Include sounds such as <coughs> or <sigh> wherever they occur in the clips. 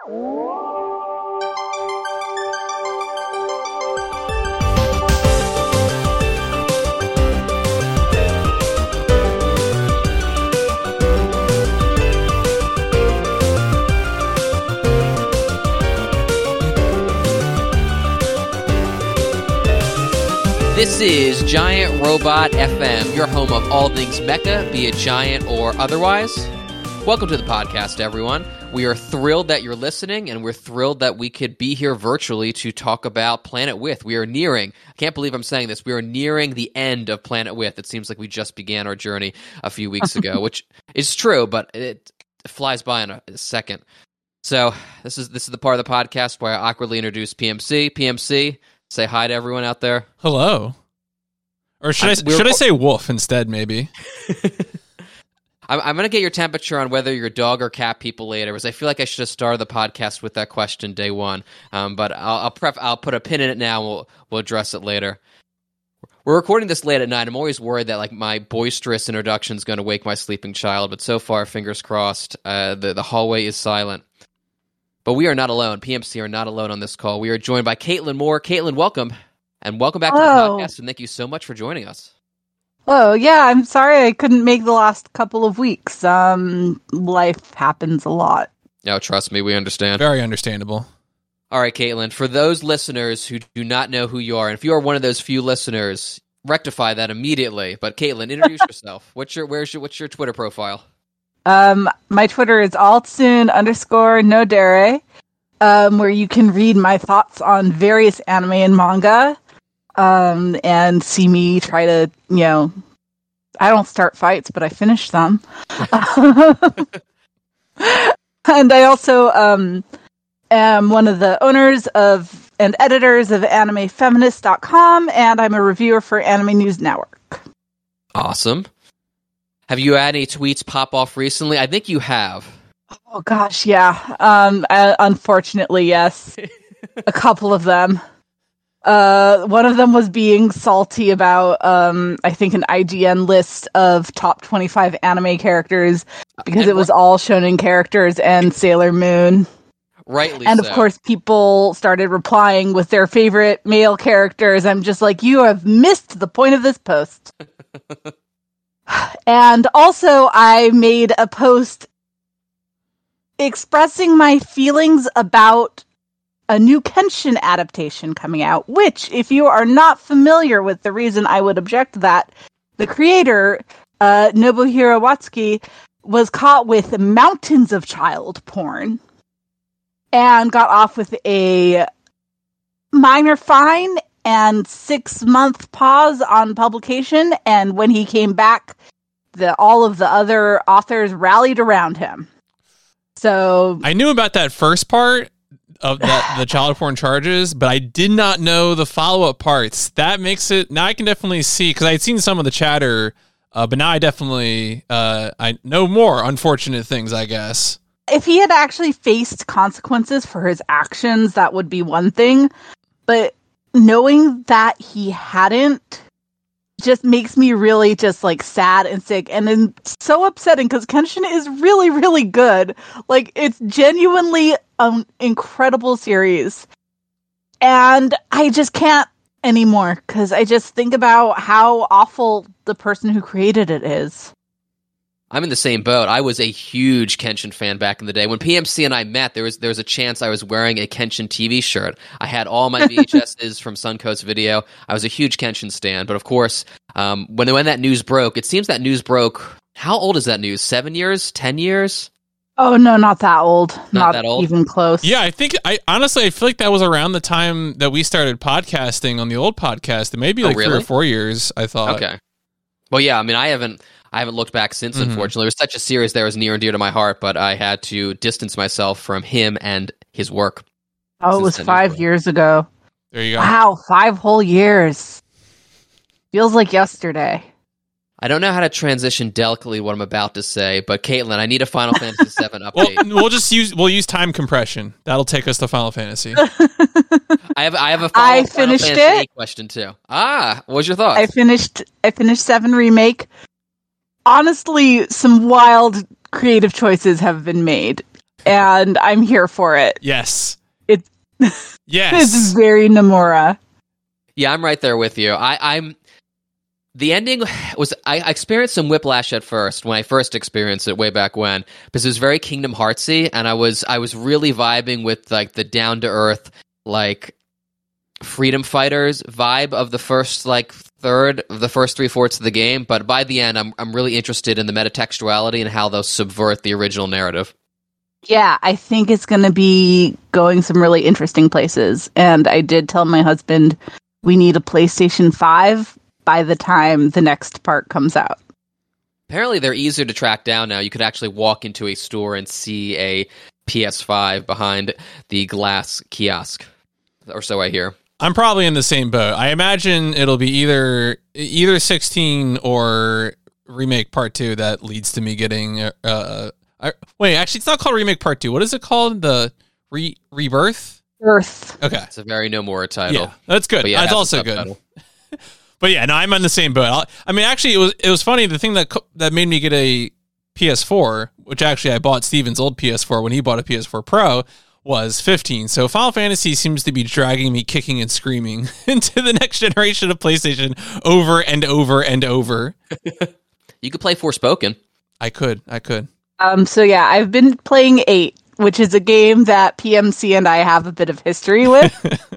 This is Giant Robot FM, your home of all things mecha, be it giant or otherwise. Welcome to the podcast, everyone. We are thrilled that you're listening, and we're thrilled that we could be here virtually to talk about Planet With. We are nearing, I can't believe I'm saying this, we are nearing the end of Planet With. It seems like we just began our journey a few weeks ago, <laughs> which is true, but it flies by in a, a second. So this is this is the part of the podcast where I awkwardly introduce PMC. PMC, say hi to everyone out there. Hello. Or should I, I- should I say wolf instead? Maybe. <laughs> I'm, I'm going to get your temperature on whether you're dog or cat people later, because I feel like I should have started the podcast with that question day one. Um, but I'll I'll, pref- I'll put a pin in it now. And we'll we'll address it later. We're recording this late at night. I'm always worried that like my boisterous introduction is going to wake my sleeping child, but so far, fingers crossed, uh, the the hallway is silent. But we are not alone. PMC are not alone on this call. We are joined by Caitlin Moore. Caitlin, welcome, and welcome back to the podcast. And thank you so much for joining us. Oh yeah, I'm sorry I couldn't make the last couple of weeks. Um, life happens a lot. No, trust me, we understand. Very understandable. All right, Caitlin, for those listeners who do not know who you are, and if you are one of those few listeners, rectify that immediately. But Caitlin, introduce <laughs> yourself. What's your where's your what's your Twitter profile? Um, my Twitter is alltsun underscore nodere, um, where you can read my thoughts on various anime and manga, um, and see me try to, you know, I don't start fights, but I finish them. <laughs> and I also um, am one of the owners of and editors of AnimeFeminist.com, and I'm a reviewer for Anime News Network. Awesome. Have you had any tweets pop off recently? I think you have. Oh gosh, yeah. Um, uh, unfortunately, yes. <laughs> a couple of them. Uh, one of them was being salty about, um, I think an IGN list of top 25 anime characters because And it was all shonen characters and Sailor Moon. Rightly And of so. course, people started replying with their favorite male characters. I'm just like, you have missed the point of this post. <laughs> and also, I made a post expressing my feelings about a new Kenshin adaptation coming out, which, if you are not familiar with the reason I would object to that, the creator, uh, Nobuhiro Watsuki, was caught with mountains of child porn and got off with a minor fine and six month pause on publication. And when he came back, the all of the other authors rallied around him. So I knew about that first part of that the child porn charges, but I did not know the follow up parts. That makes it now I can definitely see because I had seen some of the chatter, uh, but now I definitely uh, I know more unfortunate things. I guess. if he had actually faced consequences for his actions, that would be one thing. But knowing that he hadn't just makes me really just like sad and sick and then so upsetting because Kenshin is really, really good. Like it's genuinely an incredible series. And I just can't anymore because I just think about how awful the person who created it is. I'm in the same boat. I was a huge Kenshin fan back in the day. When PMC and I met, there was there was a chance I was wearing a Kenshin TV shirt. I had all my <laughs> VHSs from Suncoast Video. I was a huge Kenshin stan, but of course, um, when when that news broke, it seems that news broke. How old is that news? Seven years? Ten years? Oh no, not that old. Not, that old? even close. Yeah, I think I honestly I feel like that was around the time that we started podcasting on the old podcast. It may be Oh, like three or four years. I thought. Okay. Well, yeah. I mean, I haven't I haven't looked back since. Mhm. Unfortunately, it was such a series that was near and dear to my heart, but I had to distance myself from him and his work. Oh, it was five it's- years ago. There you go. Wow, five whole years. Feels like yesterday. I don't know how to transition delicately what I'm about to say, but Caitlin, I need a Final <laughs> Fantasy VII Well, update. we'll just use we'll use time compression. That'll take us to Final Fantasy. <laughs> I have I have a I follow- Final finished Fantasy it. Question too. Ah, what was your thoughts? I finished. I finished Seven remake. Honestly, some wild creative choices have been made. and I'm here for it. Yes. It- <laughs> yes. It's very Nomura. Yeah, I'm right there with you. I, I'm the ending was I, I experienced some whiplash at first when I first experienced it way back when because it was very Kingdom Heartsy, and I was I was really vibing with like the down to earth like freedom fighters vibe of the first like third of the first three fourths of the game. But by the end, I'm I'm really interested in the metatextuality and how they'll subvert the original narrative. Yeah, I think it's going to be going some really interesting places. And I did tell my husband we need a PlayStation 5 by the time the next part comes out. Apparently, they're easier to track down now. You could actually walk into a store and see a PS5 behind the glass kiosk, or so I hear. I'm probably in the same boat. I imagine it'll be either either 16 or remake part 2 that leads to me getting uh, uh I, wait, actually it's not called remake part 2. What is it called? The re rebirth? Earth. Okay. It's a very Nomura title. Yeah. That's good. But yeah, it that's also good. <laughs> But yeah, no, I'm on the same boat. I'll- I mean, actually, it was it was funny. The thing that that made me get a PS4, which actually I bought Stephen's old PS4 when he bought a PS4 Pro, was 15. So Final Fantasy seems to be dragging me kicking and screaming <laughs> into the next generation of PlayStation over and over and over. <laughs> You could play Forspoken. I could, I could. Um, so yeah, I've been playing 8, which is a game that PMC and I have a bit of history with. <laughs>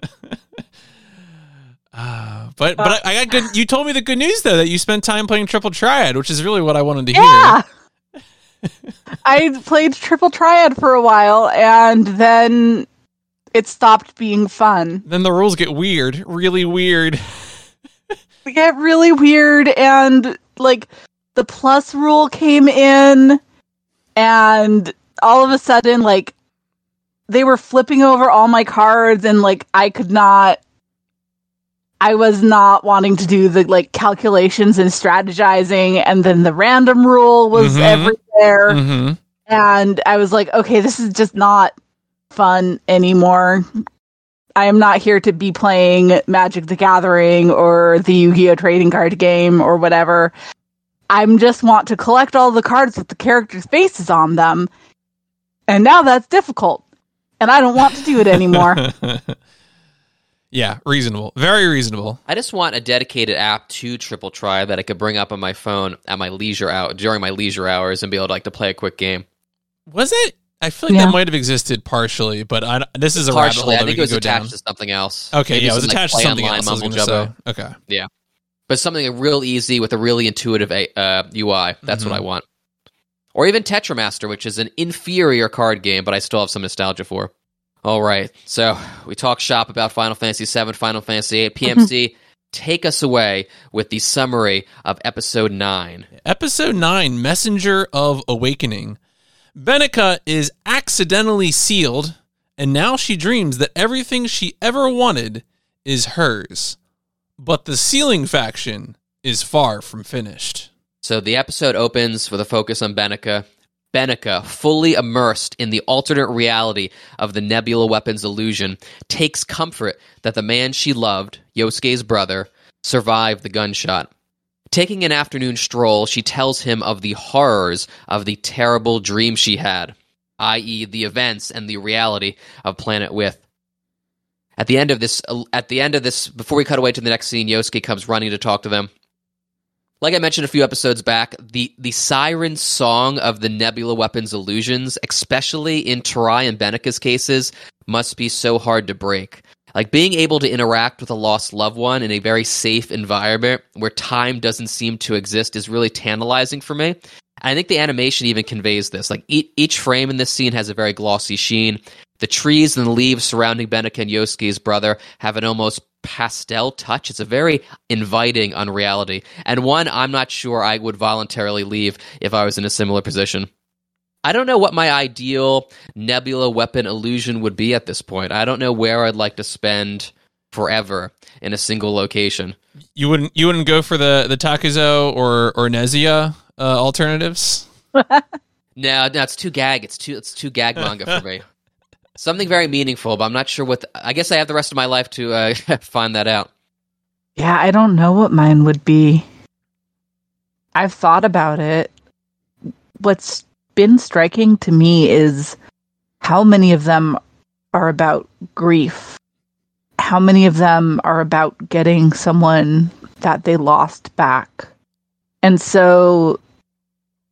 Uh, but but I, I got good. You told me the good news though that you spent time playing Triple Triad, which is really what I wanted to hear. I played Triple Triad for a while and then it stopped being fun. Then the rules get weird, really weird. They get really weird and like the plus rule came in and all of a sudden like they were flipping over all my cards and like I could not I was not wanting to do the like calculations and strategizing and then the random rule was Mhm. everywhere hmm and I was like okay this is just not fun anymore. I am not here to be playing Magic the Gathering or the Yu-Gi-Oh trading card game or whatever. I'm just want to collect all the cards with the characters' faces on them. And now that's difficult. And I don't want to do it anymore. <laughs> yeah, reasonable. Very reasonable. I just want a dedicated app to Triple Triad that I could bring up on my phone at my leisure out during my leisure hours and be able to like to play a quick game. Was it? I feel like Yeah. that might have existed partially, but I, this is a rabbit hole Partially, I that we think it was attached down. to something else. Okay, Maybe yeah, it was some, like, attached to something online else. I was mumble gonna say. Okay. Yeah, but something real easy with a really intuitive uh, UI. That's Mhm. what I want. Or even Tetramaster, which is an inferior card game, but I still have some nostalgia for. All right, so we talk shop about Final Fantasy VII, Final Fantasy VIII, mm-hmm. PMC. take us away with the summary of Episode Nine. Episode 9 Messenger of Awakening. Benica is accidentally sealed, and now she dreams that everything she ever wanted is hers. But the sealing faction is far from finished. So the episode opens with a focus on Benica. Benica, fully immersed in the alternate reality of the Nebula weapons illusion, takes comfort that the man she loved, Yosuke's brother, survived the gunshot. Taking an afternoon stroll, she tells him of the horrors of the terrible dream she had, i.e., the events and the reality of Planet With. At the end of this, at the end of this, before we cut away to the next scene, Yosuke comes running to talk to them. Like I mentioned a few episodes back, the the siren song of the Nebula weapons illusions, especially in Tarai and Benica's cases, must be so hard to break. Like being able to interact with a lost loved one in a very safe environment where time doesn't seem to exist is really tantalizing for me. I think the animation even conveys this. Like each, each frame in this scene has a very glossy sheen. The trees and the leaves surrounding Benica and Yosuke's brother have an almost pastel touch. It's a very inviting unreality, and one I'm not sure I would voluntarily leave if I was in a similar position. I don't know what my ideal nebula weapon illusion would be at this point. I don't know where I'd like to spend forever in a single location. You wouldn't you wouldn't go for the the Takuzo or or Nezia uh, alternatives? <laughs> No, no, it's too gag. It's too it's too gag manga for me. Something very meaningful, but I'm not sure what. The, I guess I have the rest of my life to uh, <laughs> find that out. yeah, I don't know what mine would be. I've thought about it. What's been striking to me is how many of them are about grief? How many of them are about getting someone that they lost back? And so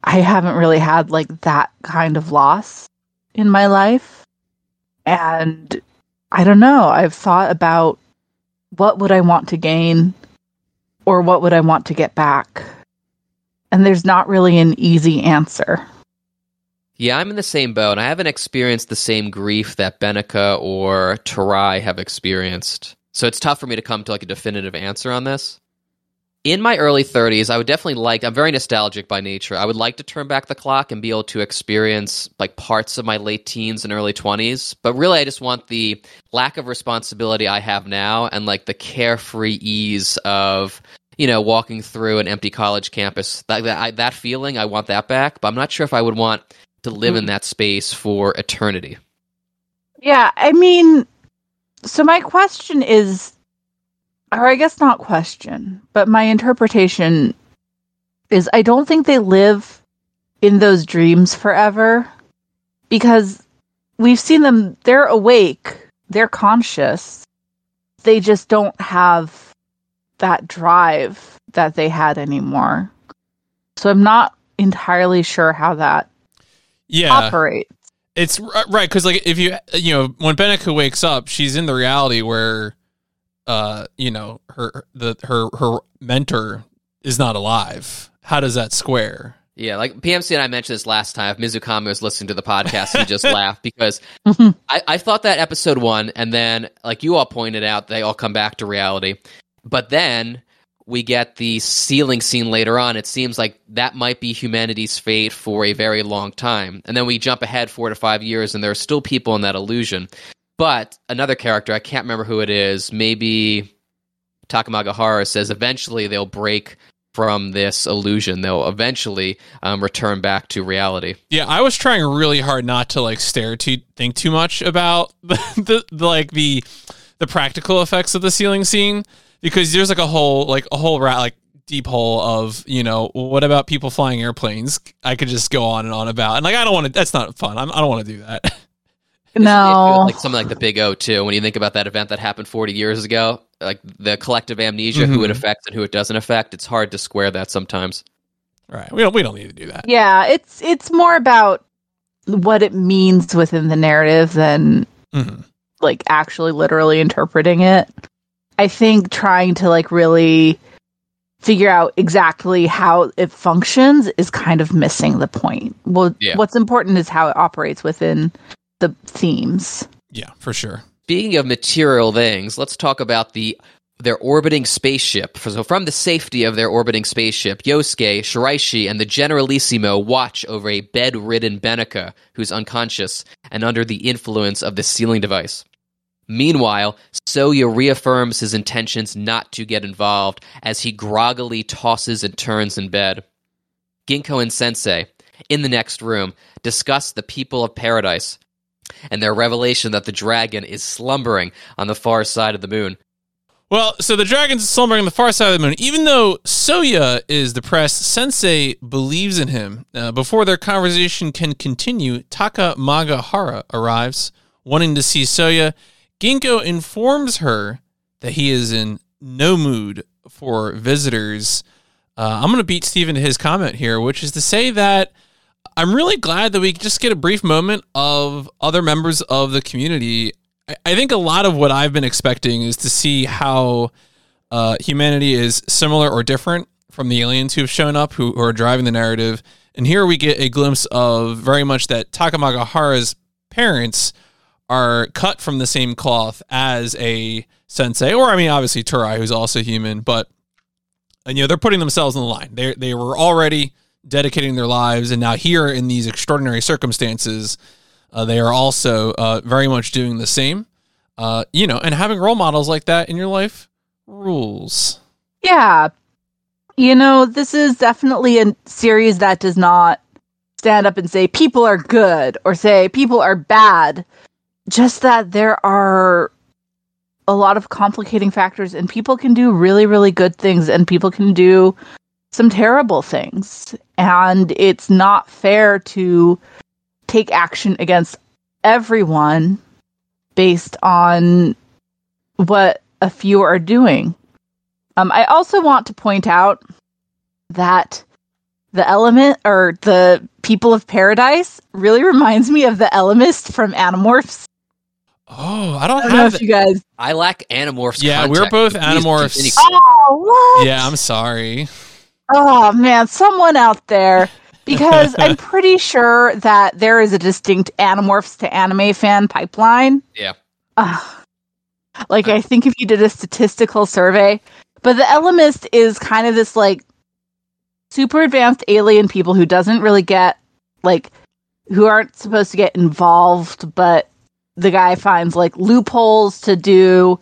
I haven't really had like that kind of loss in my life. And I don't know. I've thought about what would I want to gain or what would I want to get back? And there's not really an easy answer. Yeah, I'm in the same boat. I haven't experienced the same grief that Benica or Tarai have experienced. So it's tough for me to come to like a definitive answer on this. In my early 30s, I would definitely like I'm very nostalgic by nature. I would like to turn back the clock and be able to experience like parts of my late teens and early 20s, but really I just want the lack of responsibility I have now and like the carefree ease of you know, walking through an empty college campus. That that, I, that feeling, I want that back. But I'm not sure if I would want to live in mm-hmm. that space for eternity. Yeah, I mean, so my question is, or I guess not question, but my interpretation is I don't think they live in those dreams forever because we've seen them, they're awake, they're conscious, they just don't have that drive that they had anymore. So I'm not entirely sure how that yeah. operates. It's right because like if you you know when Benica wakes up, she's in the reality where, uh, you know her the her her mentor is not alive. How does that square? Yeah, like PMC and I mentioned this last time. If Mizukami was listening to the podcast, he just laughed because <laughs> I, I thought that episode one, and then like you all pointed out, they all come back to reality. But then we get the sealing scene later on. It seems like that might be humanity's fate for a very long time. And then we jump ahead four to five years, and there are still people in that illusion. But another character, I can't remember who it is, maybe Takamagahara says eventually they'll break from this illusion. They'll eventually um, return back to reality. Yeah, I was trying really hard not to like stare to think too much about <laughs> the, the, the like the the practical effects of the sealing scene. Because there's like a whole like a whole rat like deep hole of you know what about people flying airplanes? I could just go on and on about. And like i don't want to that's not fun. I'm, i do not want to do that <laughs> no like something like the big o too when you think about that event that happened 40 years ago like the collective amnesia mm-hmm. who it mm-hmm. affects and who it doesn't affect it's hard to square that sometimes right we don't we don't need to do that yeah it's it's more about what it means within the narrative than mm-hmm. like actually literally interpreting it I think trying to like really figure out exactly how it functions is kind of missing the point. Well, yeah. what's important is how it operates within the themes. Yeah, for sure. Speaking of material things, let's talk about the their orbiting spaceship. So from the safety of their orbiting spaceship, Yosuke, Shiraishi, and the Generalissimo watch over a bedridden Benica who's unconscious and under the influence of the sealing device. Meanwhile, Soya reaffirms his intentions not to get involved as he groggily tosses and turns in bed. Ginko and Sensei, in the next room, discuss the people of paradise and their revelation that the dragon is slumbering on the far side of the moon. Well, so the dragon's slumbering on the far side of the moon. Even though Soya is depressed, Sensei believes in him. Uh, before their conversation can continue, Takamagahara arrives, wanting to see Soya Ginko informs her that he is in no mood for visitors. Uh, I'm going to beat Stephen to his comment here, which is to say that I'm really glad that we just get a brief moment of other members of the community. I, I think a lot of what I've been expecting is to see how uh, humanity is similar or different from the aliens who've shown up, who, who are driving the narrative. And here we get a glimpse of very much that Takamagahara's parents are cut from the same cloth as a sensei, or I mean, obviously Tarai, who's also human, but and you know they're putting themselves in the line. They they were already dedicating their lives, and now here in these extraordinary circumstances, uh, they are also uh, very much doing the same. Uh, you know, and having role models like that in your life rules. Yeah, you know, this is definitely a series that does not stand up and say people are good or say people are bad just that there are a lot of complicating factors and people can do really really good things and people can do some terrible things and it's not fair to take action against everyone based on what a few are doing. Um, I also want to point out that the element or the people of paradise really reminds me of the Ellimist from Animorphs. Oh, I don't I don't know if you guys. I lack Animorphs. yeah, we're both Animorphs. Oh, what? Yeah, I'm sorry. Oh man, someone out there. <laughs> Because I'm pretty sure that there is a distinct Animorphs to anime fan pipeline. Yeah. Ugh. like I think if you did a statistical survey, but the Ellimist is kind of this like super advanced alien people who doesn't really get like who aren't supposed to get involved, but the guy finds like loopholes to do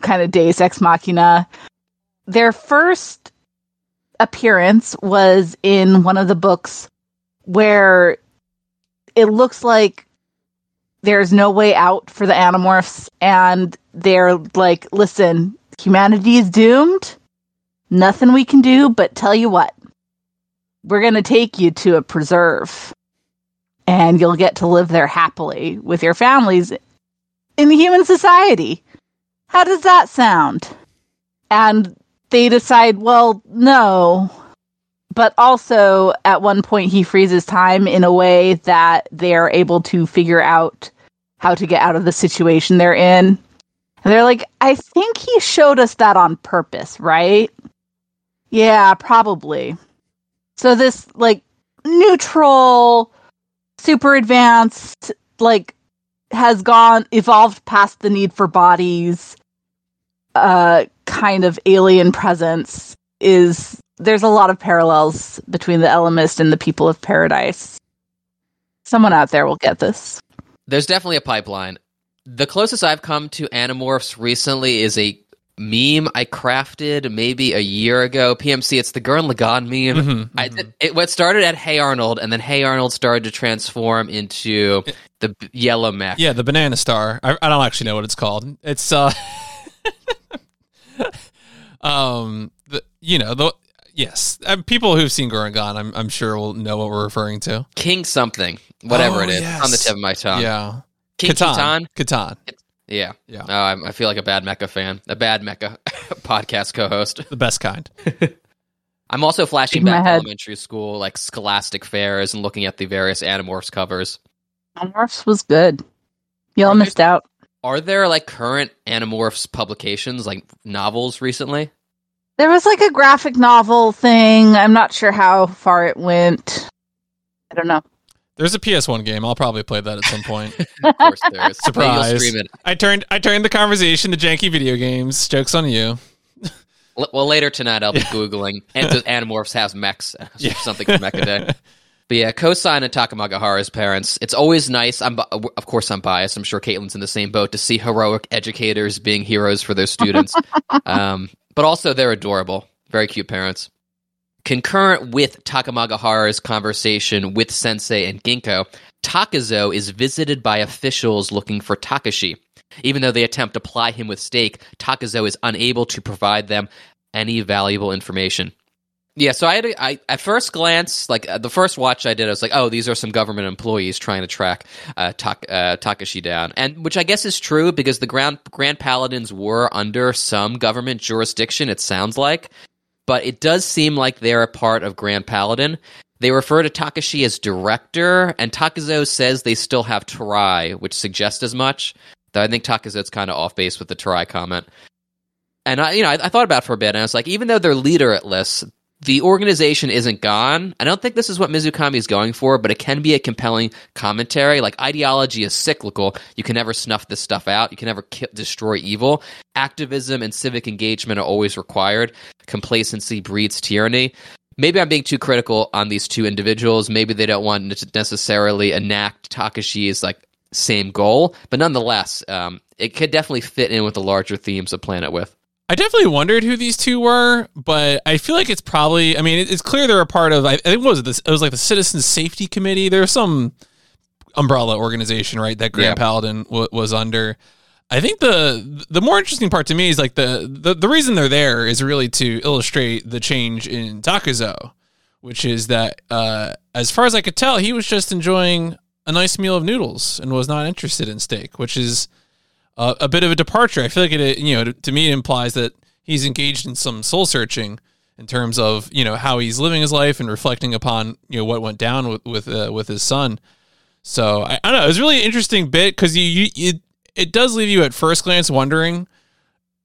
kind of Deus Ex Machina. Their first appearance was in one of the books where it looks like there's no way out for the Animorphs, and they're like, listen, humanity is doomed. Nothing we can do, but tell you what, we're going to take you to a preserve, and you'll get to live there happily with your families in human society. How does that sound? And they decide, well, no. But also, at one point, he freezes time in a way that they are able to figure out how to get out of the situation they're in. And they're like, I think he showed us that on purpose, right? Yeah, probably. So, this, like, neutral, super advanced, like, has gone, evolved past the need for bodies, uh, kind of alien presence is there's a lot of parallels between the Ellimist and the people of paradise. Someone out there will get this. There's definitely a pipeline. The closest I've come to Animorphs recently is a meme I crafted maybe a year ago. PMC, it's the Gurren Lagann meme. Mhm, I mhm. did, it what started at Hey Arnold, and then Hey Arnold started to transform into the b- yellow mech. Yeah, the banana star. I, I don't actually know what it's called. It's uh, <laughs> <laughs> um, the you know the yes, uh, people who've seen Gurren Lagann, I'm I'm sure will know what we're referring to. King something, whatever Oh, it is, yes. on the tip of my tongue. yeah, King Catan. Kitan. Catan. Yeah. Yeah. Oh, I'm, I feel like a bad Mecha fan, a bad Mecha <laughs> podcast co-host. the best kind. <laughs> I'm also flashing back to elementary school, like Scholastic fairs, and looking at the various Animorphs covers. Animorphs was good. Y'all missed out. Are there like current Animorphs publications, like novels recently? There was like a graphic novel thing. I'm not sure how far it went. I don't know. There's a PS1 game. I'll probably play that at some point. <laughs> Of course there is. Surprise. You'll stream it. I turned I turned the conversation to janky video games. Jokes on you. L- Well, later tonight I'll be googling <laughs> and does Animorphs has mechs or Yeah. something for Mecha Day. <laughs> But yeah, Kosign and Takamagahara's parents. It's always nice. I'm, of course, I'm biased. I'm sure Caitlin's in the same boat to see heroic educators being heroes for their students. <laughs> um, but also, they're adorable. Very cute parents. Concurrent with Takamagahara's conversation with Sensei and Ginko, Takazo is visited by officials looking for Takashi. Even though they attempt to ply him with steak, Takazo is unable to provide them any valuable information. Yeah, so I had a, I at first glance, like uh, the first watch I did, I was like, oh, these are some government employees trying to track uh, uh, Takashi down, and which I guess is true because the Grand Grand Paladins were under some government jurisdiction. It sounds like, but it does seem like they're a part of Grand Paladin. They refer to Takashi as director, and Takazo says they still have Tarai, which suggests as much. Though I think Takazo's kind of off base with the Tarai comment. And I, you know, I, I thought about it for a bit, and I was like, even though they're leaderless, the organization isn't gone. I don't think this is what Mizukami is going for, but it can be a compelling commentary. Like ideology is cyclical. You can never snuff this stuff out. You can never ki- destroy evil. Activism and civic engagement are always required. Complacency breeds tyranny. Maybe I'm being too critical on these two individuals. Maybe they don't want to necessarily enact Takashi's like same goal, but nonetheless, um, it could definitely fit in with the larger themes of Planet with. I definitely wondered who these two were, but I feel like it's probably. I mean, it's clear they're a part of. I think what was it this? It was like the Citizens Safety Committee. There's some umbrella organization, right? That Grand Yeah. Paladin w- was under. I think the the more interesting part to me is like the, the the reason they're there is really to illustrate the change in Takuzo, which is that uh, as far as I could tell, he was just enjoying a nice meal of noodles and was not interested in steak, which is uh, a bit of a departure. I feel like it, you know, to, me, it implies that he's engaged in some soul searching in terms of you know how he's living his life and reflecting upon you know what went down with with uh, with his son. So I, I don't know. It was a really interesting bit because you, you it it does leave you at first glance wondering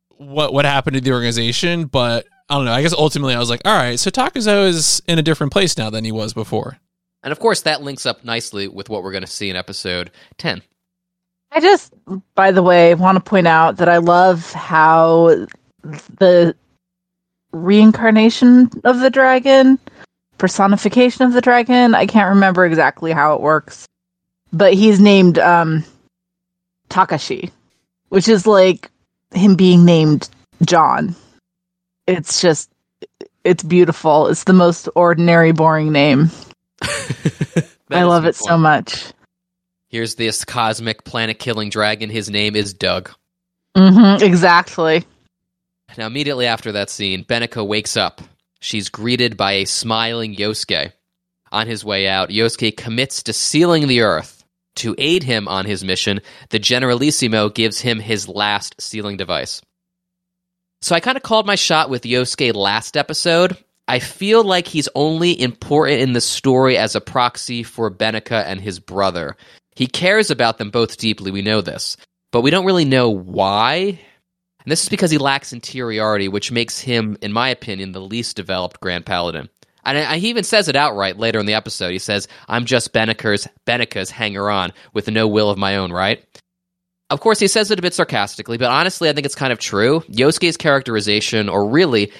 what what happened to the organization, but I don't know. I guess ultimately I was like, all right, so Takazo is in a different place now than he was before. And of course, that links up nicely with what we're going to see in episode 10. I just, by the way, want to point out that I love how the reincarnation of the dragon, personification of the dragon, I can't remember exactly how it works, but he's named um, Takashi, which is like him being named John. It's just, it's beautiful. It's the most ordinary, boring name. <laughs> I love it point. so much. Here's this cosmic planet killing dragon. His name is Doug. Mm-hmm, exactly. Now, immediately after that scene, Benica wakes up. She's greeted by a smiling Yosuke. On his way out, Yosuke commits to sealing the earth. To aid him on his mission, the Generalissimo gives him his last sealing device. So I kind of called my shot with Yosuke last episode. I feel like he's only important in the story as a proxy for Benica and his brother. He cares about them both deeply, we know this, but we don't really know why. And this is because he lacks interiority, which makes him, in my opinion, the least developed Grand Paladin. And he even says it outright later in the episode. He says, I'm just Benica's, Benica's hanger on with no will of my own, right? Of course, he says it a bit sarcastically, but honestly, I think it's kind of true. Yosuke's characterization, or really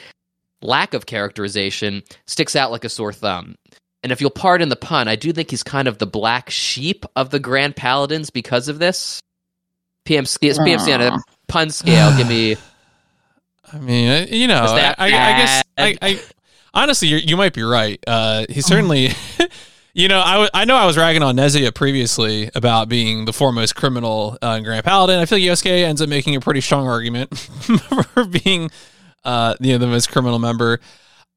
lack of characterization, sticks out like a sore thumb and if you'll pardon the pun, I do think he's kind of the black sheep of the Grand Paladins because of this. PM, PMC on a pun scale, give me. <sighs> I mean, you know, I, I, I, guess I, I honestly, you might be right. Uh, he certainly, <laughs> you know, I, w- I know I was ragging on Nezuya previously about being the foremost criminal uh, in Grand Paladin. I feel like Yosuke ends up making a pretty strong argument <laughs> for being, uh, you know, the most criminal member.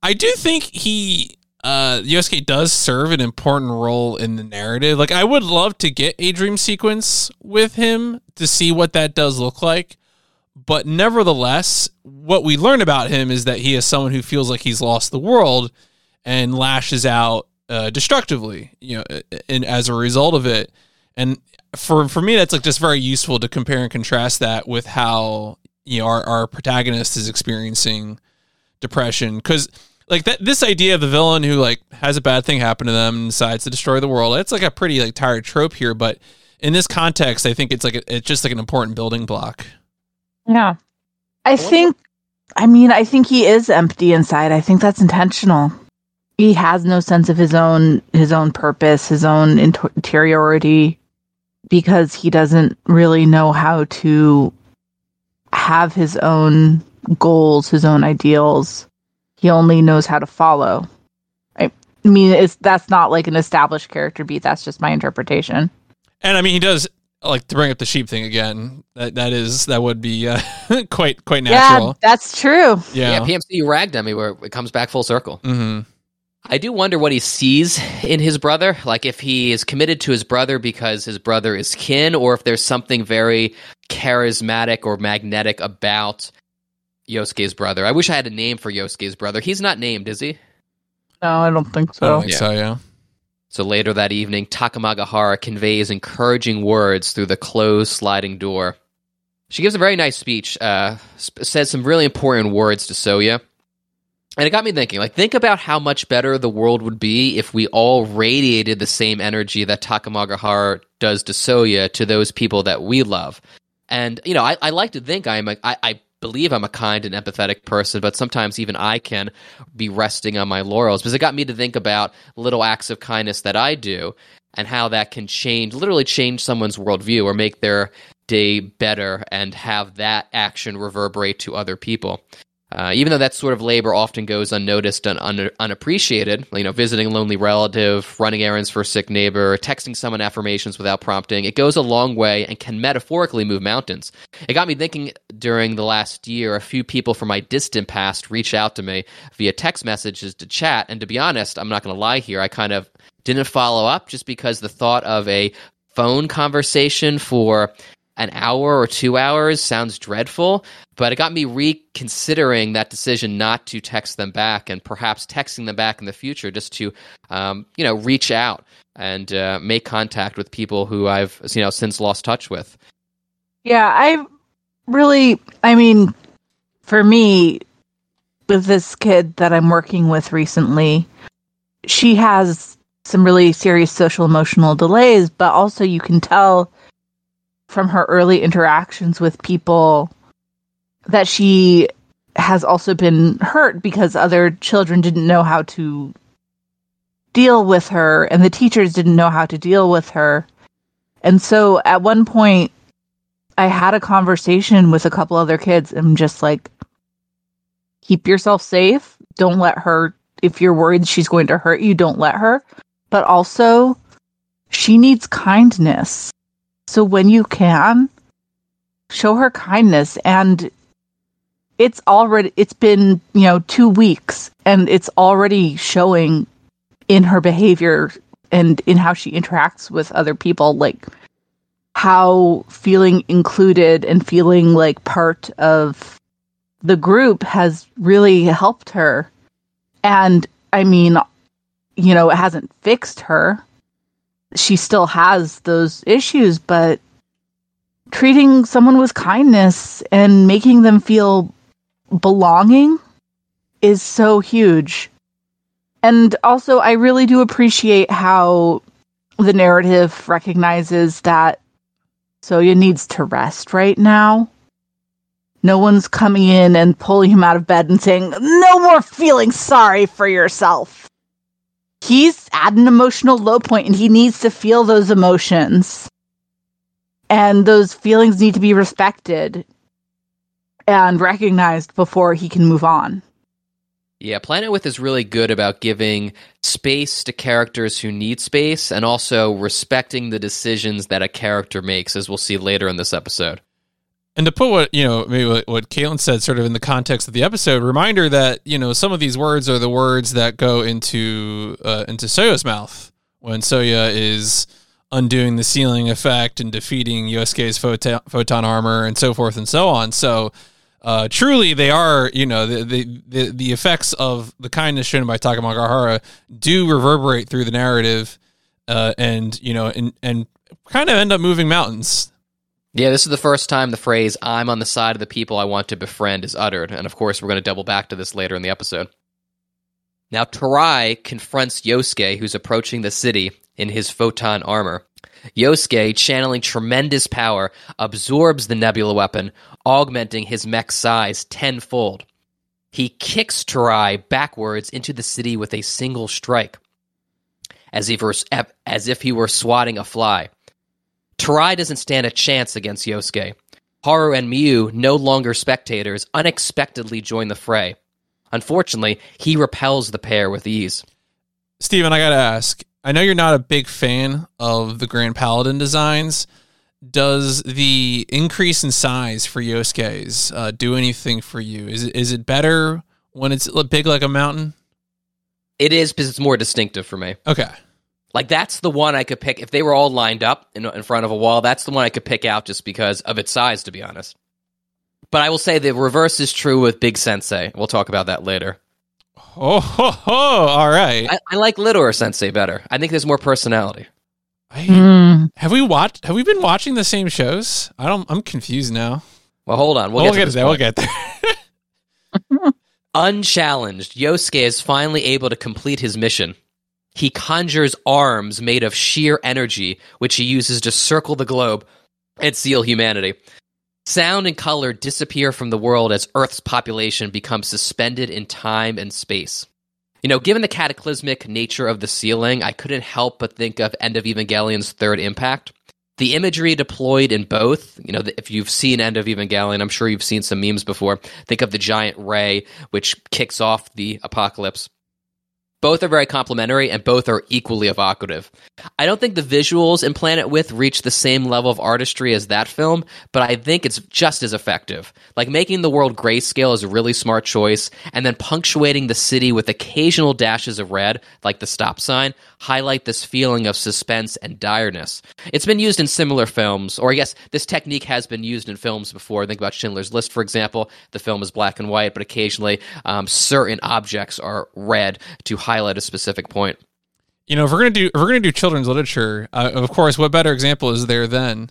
I do think he uh, Yosuke does serve an important role in the narrative. Like, I would love to get a dream sequence with him to see what that does look like. But nevertheless, what we learn about him is that he is someone who feels like he's lost the world and lashes out uh, destructively, you know, and as a result of it. And for for me, that's like just very useful to compare and contrast that with how you know our, our protagonist is experiencing depression because like that this idea of the villain who like has a bad thing happen to them and decides to destroy the world it's like a pretty like tired trope here but in this context i think it's like a, it's just like an important building block. Yeah. I think i mean i think he is empty inside. I think that's intentional. He has no sense of his own his own purpose his own interiority because he doesn't really know how to have his own goals his own ideals he only knows how to follow. I mean, it's that's not like an established character beat. That's just my interpretation. And I mean, he does like to bring up the sheep thing again. That that is that would be uh, <laughs> quite quite natural. Yeah, that's true. Yeah, yeah PMC you ragged on me where it comes back full circle. Mm-hmm. I do wonder what he sees in his brother. Like if he is committed to his brother because his brother is kin, or if there's something very charismatic or magnetic about Yosuke's brother. I wish I had a name for Yosuke's brother. He's not named, is he? No, I don't think so. I don't think yeah. so, yeah. So later that evening, Takamagahara conveys encouraging words through the closed sliding door. She gives a very nice speech, uh, says some really important words to Soya. And it got me thinking, like, think about how much better the world would be if we all radiated the same energy that Takamagahara does to Soya to those people that we love. And, you know, I, I like to think I'm a, I, I believe I'm a kind and empathetic person, but sometimes even I can be resting on my laurels because it got me to think about little acts of kindness that I do and how that can change, literally change someone's worldview or make their day better and have that action reverberate to other people. Uh, even though that sort of labor often goes unnoticed and un- unappreciated, you know, visiting a lonely relative, running errands for a sick neighbor, texting someone affirmations without prompting, it goes a long way and can metaphorically move mountains. It got me thinking during the last year, a few people from my distant past reached out to me via text messages to chat. And to be honest, I'm not going to lie here, I kind of didn't follow up just because the thought of a phone conversation for an hour or two hours sounds dreadful, but it got me reconsidering that decision not to text them back and perhaps texting them back in the future just to, um, you know, reach out and uh, make contact with people who I've, you know, since lost touch with. Yeah, I really, I mean, for me, with this kid that I'm working with recently, she has some really serious social emotional delays, but also you can tell from her early interactions with people that she has also been hurt because other children didn't know how to deal with her and the teachers didn't know how to deal with her. And so at one point I had a conversation with a couple other kids and just like keep yourself safe. Don't let her if you're worried she's going to hurt you, don't let her. But also she needs kindness. So when you can, show her kindness and it's already it's been, you know, 2 weeks and it's already showing in her behavior and in how she interacts with other people like how feeling included and feeling like part of the group has really helped her. And I mean, you know, it hasn't fixed her, she still has those issues, but treating someone with kindness and making them feel belonging is so huge. And also, I really do appreciate how the narrative recognizes that Soya needs to rest right now. No one's coming in and pulling him out of bed and saying, No more feeling sorry for yourself he's at an emotional low point and he needs to feel those emotions. And those feelings need to be respected and recognized before he can move on. Yeah, Planet With is really good about giving space to characters who need space and also respecting the decisions that a character makes, as we'll see later in this episode. And to put what you know, maybe what, what Caitlin said, sort of in the context of the episode, reminder that you know some of these words are the words that go into uh, into Soya's mouth when Soya is undoing the sealing effect and defeating Yosuke's photon, photon armor and so forth and so on. So uh, truly, they are you know the, the, the the effects of the kindness shown by Takamagahara do reverberate through the narrative, uh, and you know and and kind of end up moving mountains. Yeah, this is the first time the phrase I'm on the side of the people I want to befriend is uttered, and of course we're going to double back to this later in the episode. Now Tarai confronts Yosuke, who's approaching the city in his photon armor. Yosuke, channeling tremendous power, absorbs the nebula weapon, augmenting his mech size tenfold. He kicks Tarai backwards into the city with a single strike, as if, as if he were swatting a fly. Tarai doesn't stand a chance against Yosuke. Haru and Miu, no longer spectators, unexpectedly join the fray. Unfortunately, he repels the pair with ease. Stephen, I gotta ask. I know you're not a big fan of the Grand Paladin designs. Does the increase in size for Yosuke's uh, do anything for you? Is it, is it better when it's big like a mountain? It is because it's more distinctive for me. Okay. Like that's the one I could pick if they were all lined up in, in front of a wall. That's the one I could pick out just because of its size, to be honest. But I will say the reverse is true with Big Sensei. We'll talk about that later. Oh, <laughs> ho, ho, all right. I, I like Littler Sensei better. I think there's more personality. I, mm. Have we watched? Have we been watching the same shows? I don't. I'm confused now. Well, hold on. We'll, we'll get, get there. We'll get there. Unchallenged, Yosuke is finally able to complete his mission he conjures arms made of sheer energy, which he uses to circle the globe and seal humanity. Sound and color disappear from the world as Earth's population becomes suspended in time and space. You know, given the cataclysmic nature of the sealing, I couldn't help but think of End of Evangelion's third impact. The imagery deployed in both, you know, if you've seen End of Evangelion, I'm sure you've seen some memes before. Think of the giant ray, which kicks off the apocalypse. Both are very complementary and both are equally evocative. I don't think the visuals in Planet With reach the same level of artistry as that film, but I think it's just as effective. Like making the world grayscale is a really smart choice, and then punctuating the city with occasional dashes of red, like the stop sign, highlight this feeling of suspense and direness. It's been used in similar films, or I guess this technique has been used in films before. Think about Schindler's List, for example. The film is black and white, but occasionally um, certain objects are red to highlight a specific point. You know, if we're gonna do if we're gonna do children's literature, uh, of course, what better example is there than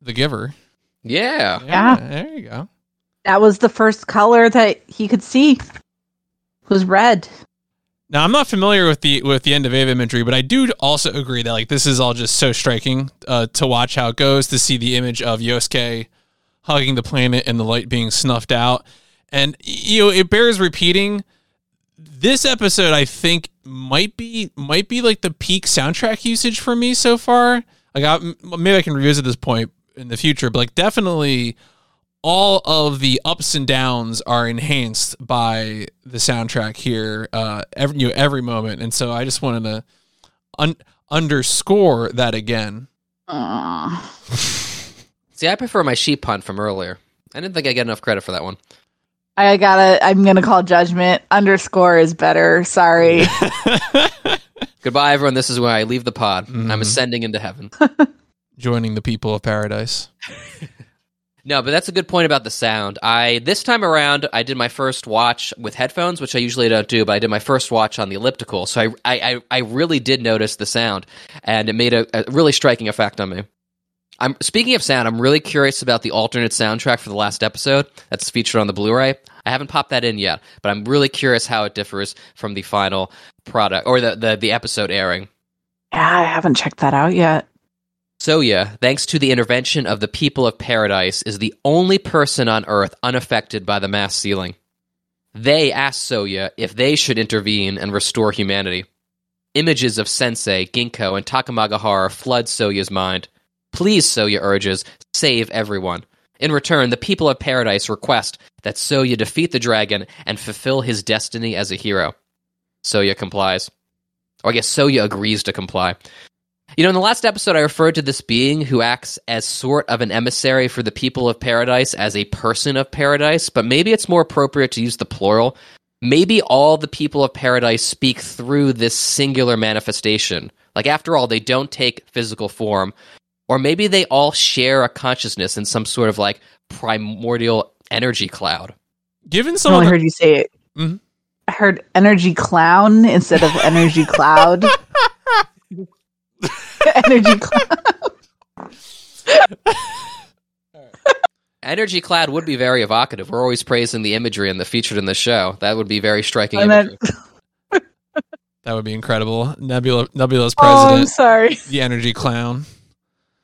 The Giver? Yeah. Yeah. there you go. That was the first color that he could see. Was red. Now I'm not familiar with the with the end of Eva imagery, but I do also agree that like this is all just so striking uh, to watch how it goes to see the image of Yosuke hugging the planet and the light being snuffed out, and you know it bears repeating. This episode, I think, might be might be like the peak soundtrack usage for me so far. Like, I, maybe I can revisit this point in the future, but like definitely all of the ups and downs are enhanced by the soundtrack here uh every you know, every moment and so i just wanted to un- underscore that again Aw. <laughs> See, I prefer my sheep pun from earlier. I didn't think I get enough credit for that one. I gotta. I'm gonna call judgment. Underscore is better. Sorry. <laughs> Goodbye, everyone. This is where I leave the pod. Mhm. I'm ascending into heaven. <laughs> joining the people of paradise <laughs> No, but that's a good point about the sound. I this time around I did my first watch with headphones, which I usually don't do, but I did my first watch on the elliptical, so I I, I, I really did notice the sound, and it made a, a really striking effect on me. I'm speaking of sound. I'm really curious about the alternate soundtrack for the last episode that's featured on the Blu-ray. I haven't popped that in yet, but I'm really curious how it differs from the final product or the the, the episode airing. yeah, I haven't checked that out yet. Soya, thanks to the intervention of the people of paradise, is the only person on Earth unaffected by the mass sealing. They asked Soya if they should intervene and restore humanity. Images of Sensei, Ginkgo, and Takamagahara flood Soya's mind. Please, Soya urges, save everyone. In return, the people of paradise request that Soya defeat the dragon and fulfill his destiny as a hero. Soya complies. Or I guess Soya agrees to comply. You know, in the last episode, I referred to this being who acts as sort of an emissary for the people of paradise as a person of paradise, but maybe it's more appropriate to use the plural. Maybe all the people of paradise speak through this singular manifestation. Like, after all, they don't take physical form. Or maybe they all share a consciousness in some sort of like primordial energy cloud. given I some of only the, heard you say it. Mhm. I heard energy clown instead of energy cloud. <laughs> <laughs> energy cloud. <laughs> Energy cloud would be very evocative. We're always praising the imagery and the featured in the show. That would be very striking And then- imagery. that would be incredible nebula nebula's Oh, I'm sorry. the energy clown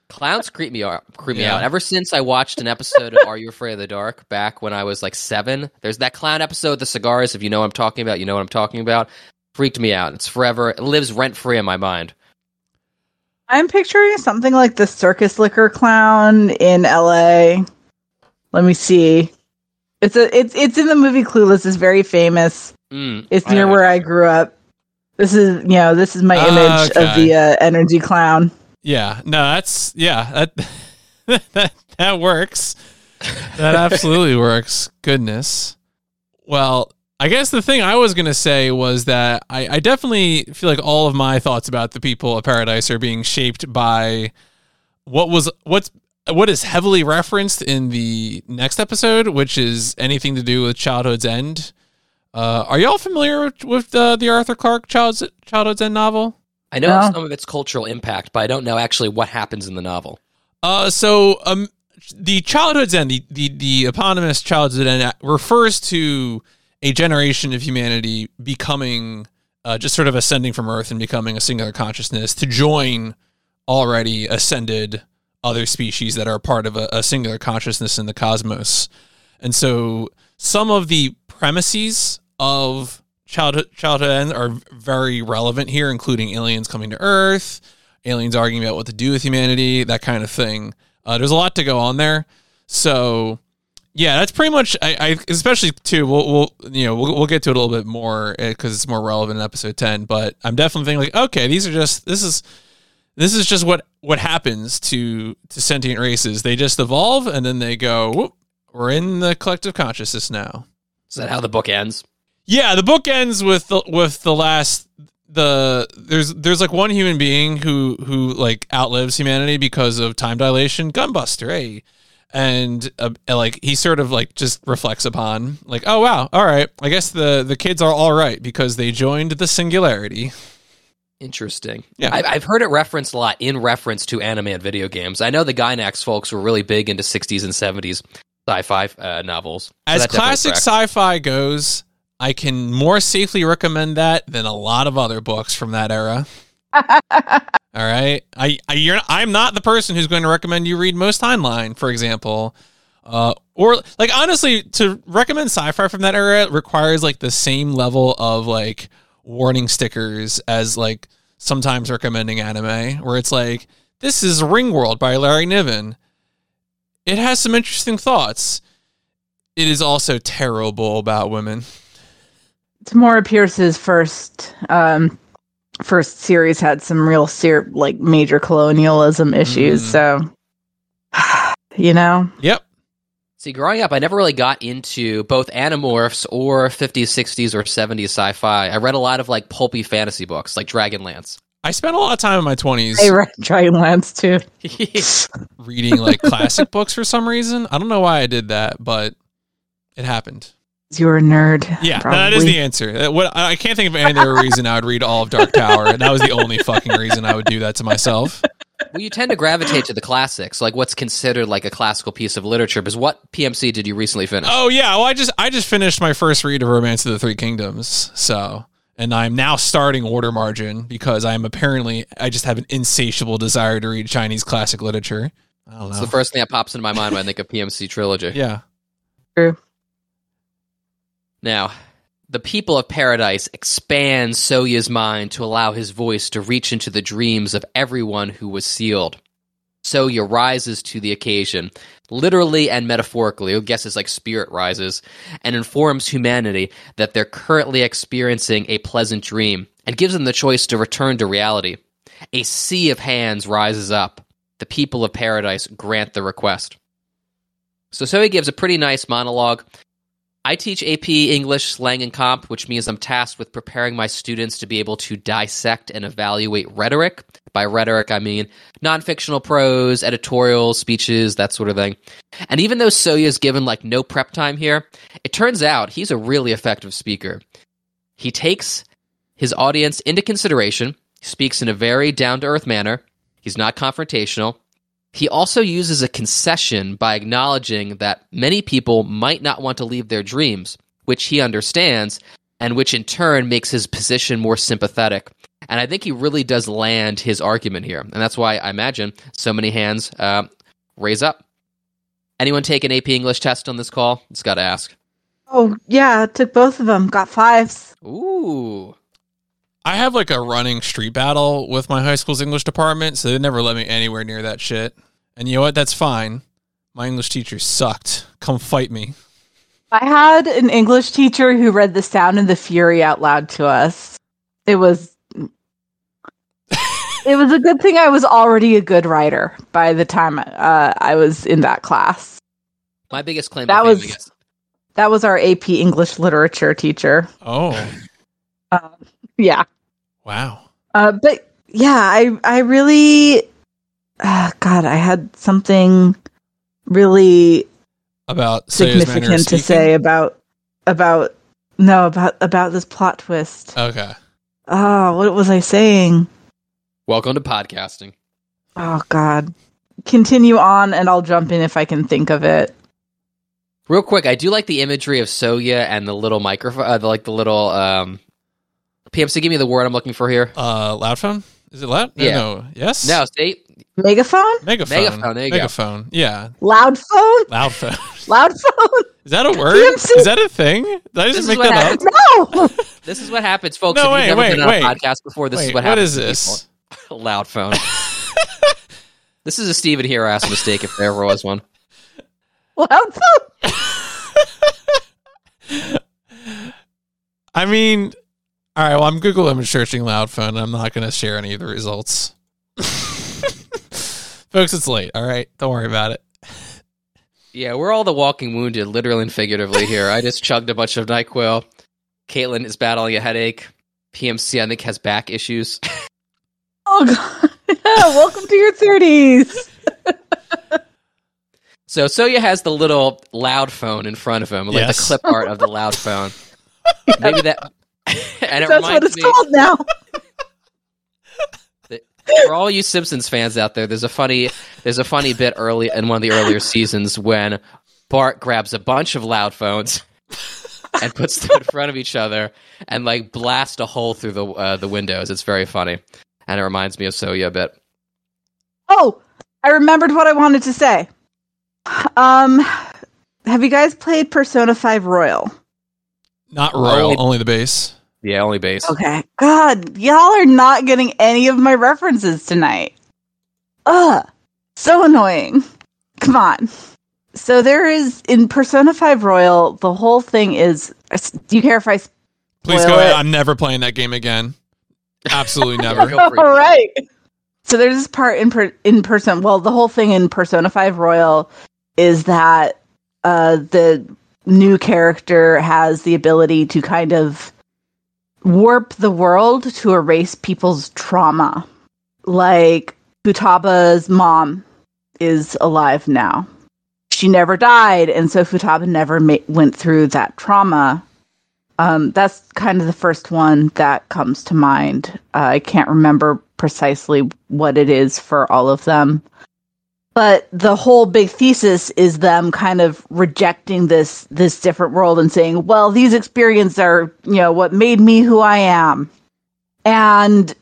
Clowns creep me out. Creep me Yeah. out. Ever since I watched an episode of Are You Afraid of the Dark back when I was like seven, there's that clown episode, The Cigars. If you know what I'm talking about, you know what I'm talking about. Freaked me out. It's forever. It lives rent free in my mind. I'm picturing something like the circus liquor clown in LA. Let me see. It's a it's it's in the movie Clueless. It's very famous. Mm, It's near know where I grew up. This is you know this is my image of Okay. the uh, energy clown. Yeah. No that's yeah that <laughs> that that works. That <laughs> absolutely works. Goodness. Well i guess the thing i was going to say was that I, I definitely feel like all of my thoughts about the people of paradise are being shaped by what was what's what is heavily referenced in the next episode which is anything to do with childhood's end. Uh, are y'all familiar with, with uh, the arthur clarke child's, childhood's end novel I know Yeah. some of its cultural impact, but I don't know actually what happens in the novel. Uh, so um, the childhood's end, the, the the eponymous childhood end, refers to a generation of humanity becoming uh, just sort of ascending from Earth and becoming a singular consciousness to join already ascended other species that are part of a, a singular consciousness in the cosmos. And so some of the premises of childhood childhood end are very relevant here, including aliens coming to Earth aliens arguing about what to do with humanity, that kind of thing. Uh, there's a lot to go on there. So yeah, that's pretty much. I, I especially too. We'll, we'll you know we'll, we'll get to it a little bit more because it's more relevant in episode ten. But I'm definitely thinking like, okay, these are just this is this is just what what happens to to sentient races. They just evolve and then they go. Whoop, we're in the collective consciousness now. Is that how the book ends? Yeah, the book ends with the with the last the there's there's like one human being who who like outlives humanity because of time dilation. Gunbuster, hey, and uh, like he sort of like just reflects upon like, oh wow, all right, I guess the the kids are all right because they joined the singularity. Interesting. Yeah. I've, I've heard it referenced a lot in reference to anime and video games. I know the Gainax folks were really big into 60s and 70s sci-fi uh, novels. So As classic sci-fi goes, I can more safely recommend that than a lot of other books from that era. <laughs> All right, I, I you're I'm not the person who's going to recommend you read Most Heinlein, for example, uh, or like honestly, to recommend sci-fi from that era requires like the same level of like warning stickers as like sometimes recommending anime, where it's like this is Ringworld by Larry Niven. It has some interesting thoughts. It is also terrible about women. Tamora Pierce's first um, first series had some real ser- like major colonialism issues. Mm. So, <sighs> you know, Yep. See, growing up, I never really got into both Animorphs or 50s, 60s, or 70s sci-fi. I read a lot of like pulpy fantasy books, like Dragonlance. I spent a lot of time in my 20s I read Dragonlance too. <laughs> reading like classic books for some reason. I don't know why I did that, but it happened. You're a nerd. Yeah, probably. that is the answer. Uh, What I can't think of any other reason I would read all of Dark Tower. and That was the only fucking reason I would do that to myself. well, you tend to gravitate to the classics, like what's considered like a classical piece of literature. Because what PMC did you recently finish? Oh yeah, well I just I just finished my first read of Romance of the Three Kingdoms. So, and I'm now starting Water Margin because I'm apparently I just have an insatiable desire to read Chinese classic literature. I don't It's the first thing that pops into my mind when I think of PMC trilogy. yeah. True. Now, the people of paradise expand Soya's mind to allow his voice to reach into the dreams of everyone who was sealed. Soya rises to the occasion, literally and metaphorically, I guess it's like spirit rises, and informs humanity that they're currently experiencing a pleasant dream and gives them the choice to return to reality. A sea of hands rises up. The people of paradise grant the request. So Soya gives a pretty nice monologue I teach AP English, Lang, and Comp, which means I'm tasked with preparing my students to be able to dissect and evaluate rhetoric. By rhetoric, I mean non fictional prose, editorials, speeches, that sort of thing. And even though Soya's given like no prep time here, it turns out he's a really effective speaker. He takes his audience into consideration, speaks in a very down to earth manner, he's not confrontational, he also uses a concession by acknowledging that many people might not want to leave their dreams, which he understands, and which in turn makes his position more sympathetic. And I think he really does land his argument here. And that's why I imagine so many hands uh, raise up. Anyone take an AP English test on this call? Just got to ask. Oh yeah, took both of them. Got fives. Ooh. I have like a running street battle with my high school's English department, so they never let me anywhere near that shit. And you know what? That's fine. My English teacher sucked. Come fight me. I had an English teacher who read The Sound and the Fury out loud to us. It was it was a good thing I was already a good writer by the time uh, I was in that class. My biggest claim That to fame, was- That was our AP English literature teacher. Oh, Uh, yeah. Wow. Uh, but yeah, I I really, uh, God, I had something really About Soya's manner of significant to say about about no about about this plot twist. Okay. Oh, what was I saying? Welcome to podcasting. Oh God, continue on, and I'll jump in if I can think of it. Real quick, I do like the imagery of Soya and the little microphone, uh, the, like the little um, PMC. Give me the word I'm looking for here. Uh, loud phone? Is it loud? No, Yeah. No. Yes. No, see, Megaphone, Megaphone. Megaphone, there you go. Megaphone. Yeah. loud phone, Loud phone. <laughs> loud phone. Is that a word? PMC. Is that a thing? Did I just This is make what that up? happens. No, <laughs> this is what happens, folks. No, if wait, you've never wait, been on wait. a podcast before, this Wait, is what what happens. is to this? <laughs> Loud phone. this is a Stephen Hero ass mistake if there ever was one. Loud phone. I mean, all right. Well, I'm Google image searching loud phone. I'm not going to share any of the results. <laughs> Folks, it's late. All right. Don't worry about it. Yeah, we're all the walking wounded, literally and figuratively here. I just chugged a bunch of NyQuil. Caitlin is battling a headache. PMC, I think, has back issues. <laughs> Oh god. <laughs> Welcome to your thirties. So Soya has the little loud phone in front of him, like Yes. the clip art of the loud phone. Maybe that. <laughs> and it That's what it's me, called now. <laughs> for all you Simpsons fans out there, there's a funny there's a funny bit early in one of the earlier seasons when Bart grabs a bunch of loud phones <laughs> and puts them in front of each other and like blast a hole through the uh, the windows. It's very funny, and it reminds me of Soya a bit. Oh, I remembered what I wanted to say. Um, have you guys played Persona Five Royal? Not royal, Only- only the base. Yeah, only base. Okay. God, y'all are not getting any of my references tonight. Ugh. So annoying. Come on. So there is in Persona 5 Royal, the whole thing is do you care if I Please Spoil go ahead. it. I'm never playing that game again. Absolutely <laughs> never. Go for it. All right. So there's this part in per- in person. Well, the whole thing in Persona 5 Royal is that uh, the new character has the ability to kind of warp the world to erase people's trauma. Like Futaba's mom is alive now. She never died, and so Futaba never ma- went through that trauma. Um, that's kind of the first one that comes to mind. Uh, I can't remember precisely what it is for all of them. But the whole big thesis is them kind of rejecting this this different world and saying, "Well, these experiences are, you know, what made me who I am." And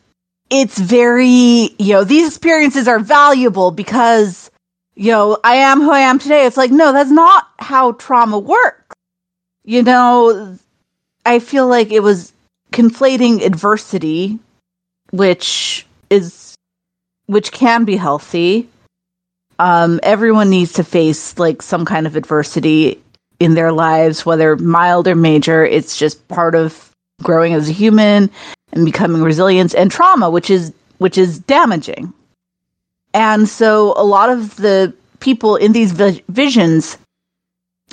it's very, you know, these experiences are valuable because, you know, I am who I am today. It's like, no, that's not how trauma works. You know, I feel like it was conflating adversity, which is which can be healthy. Um, everyone needs to face like some kind of adversity in their lives, whether mild or major. It's just part of growing as a human and becoming resilient and trauma, which is which is damaging. And so a lot of the people in these vi- visions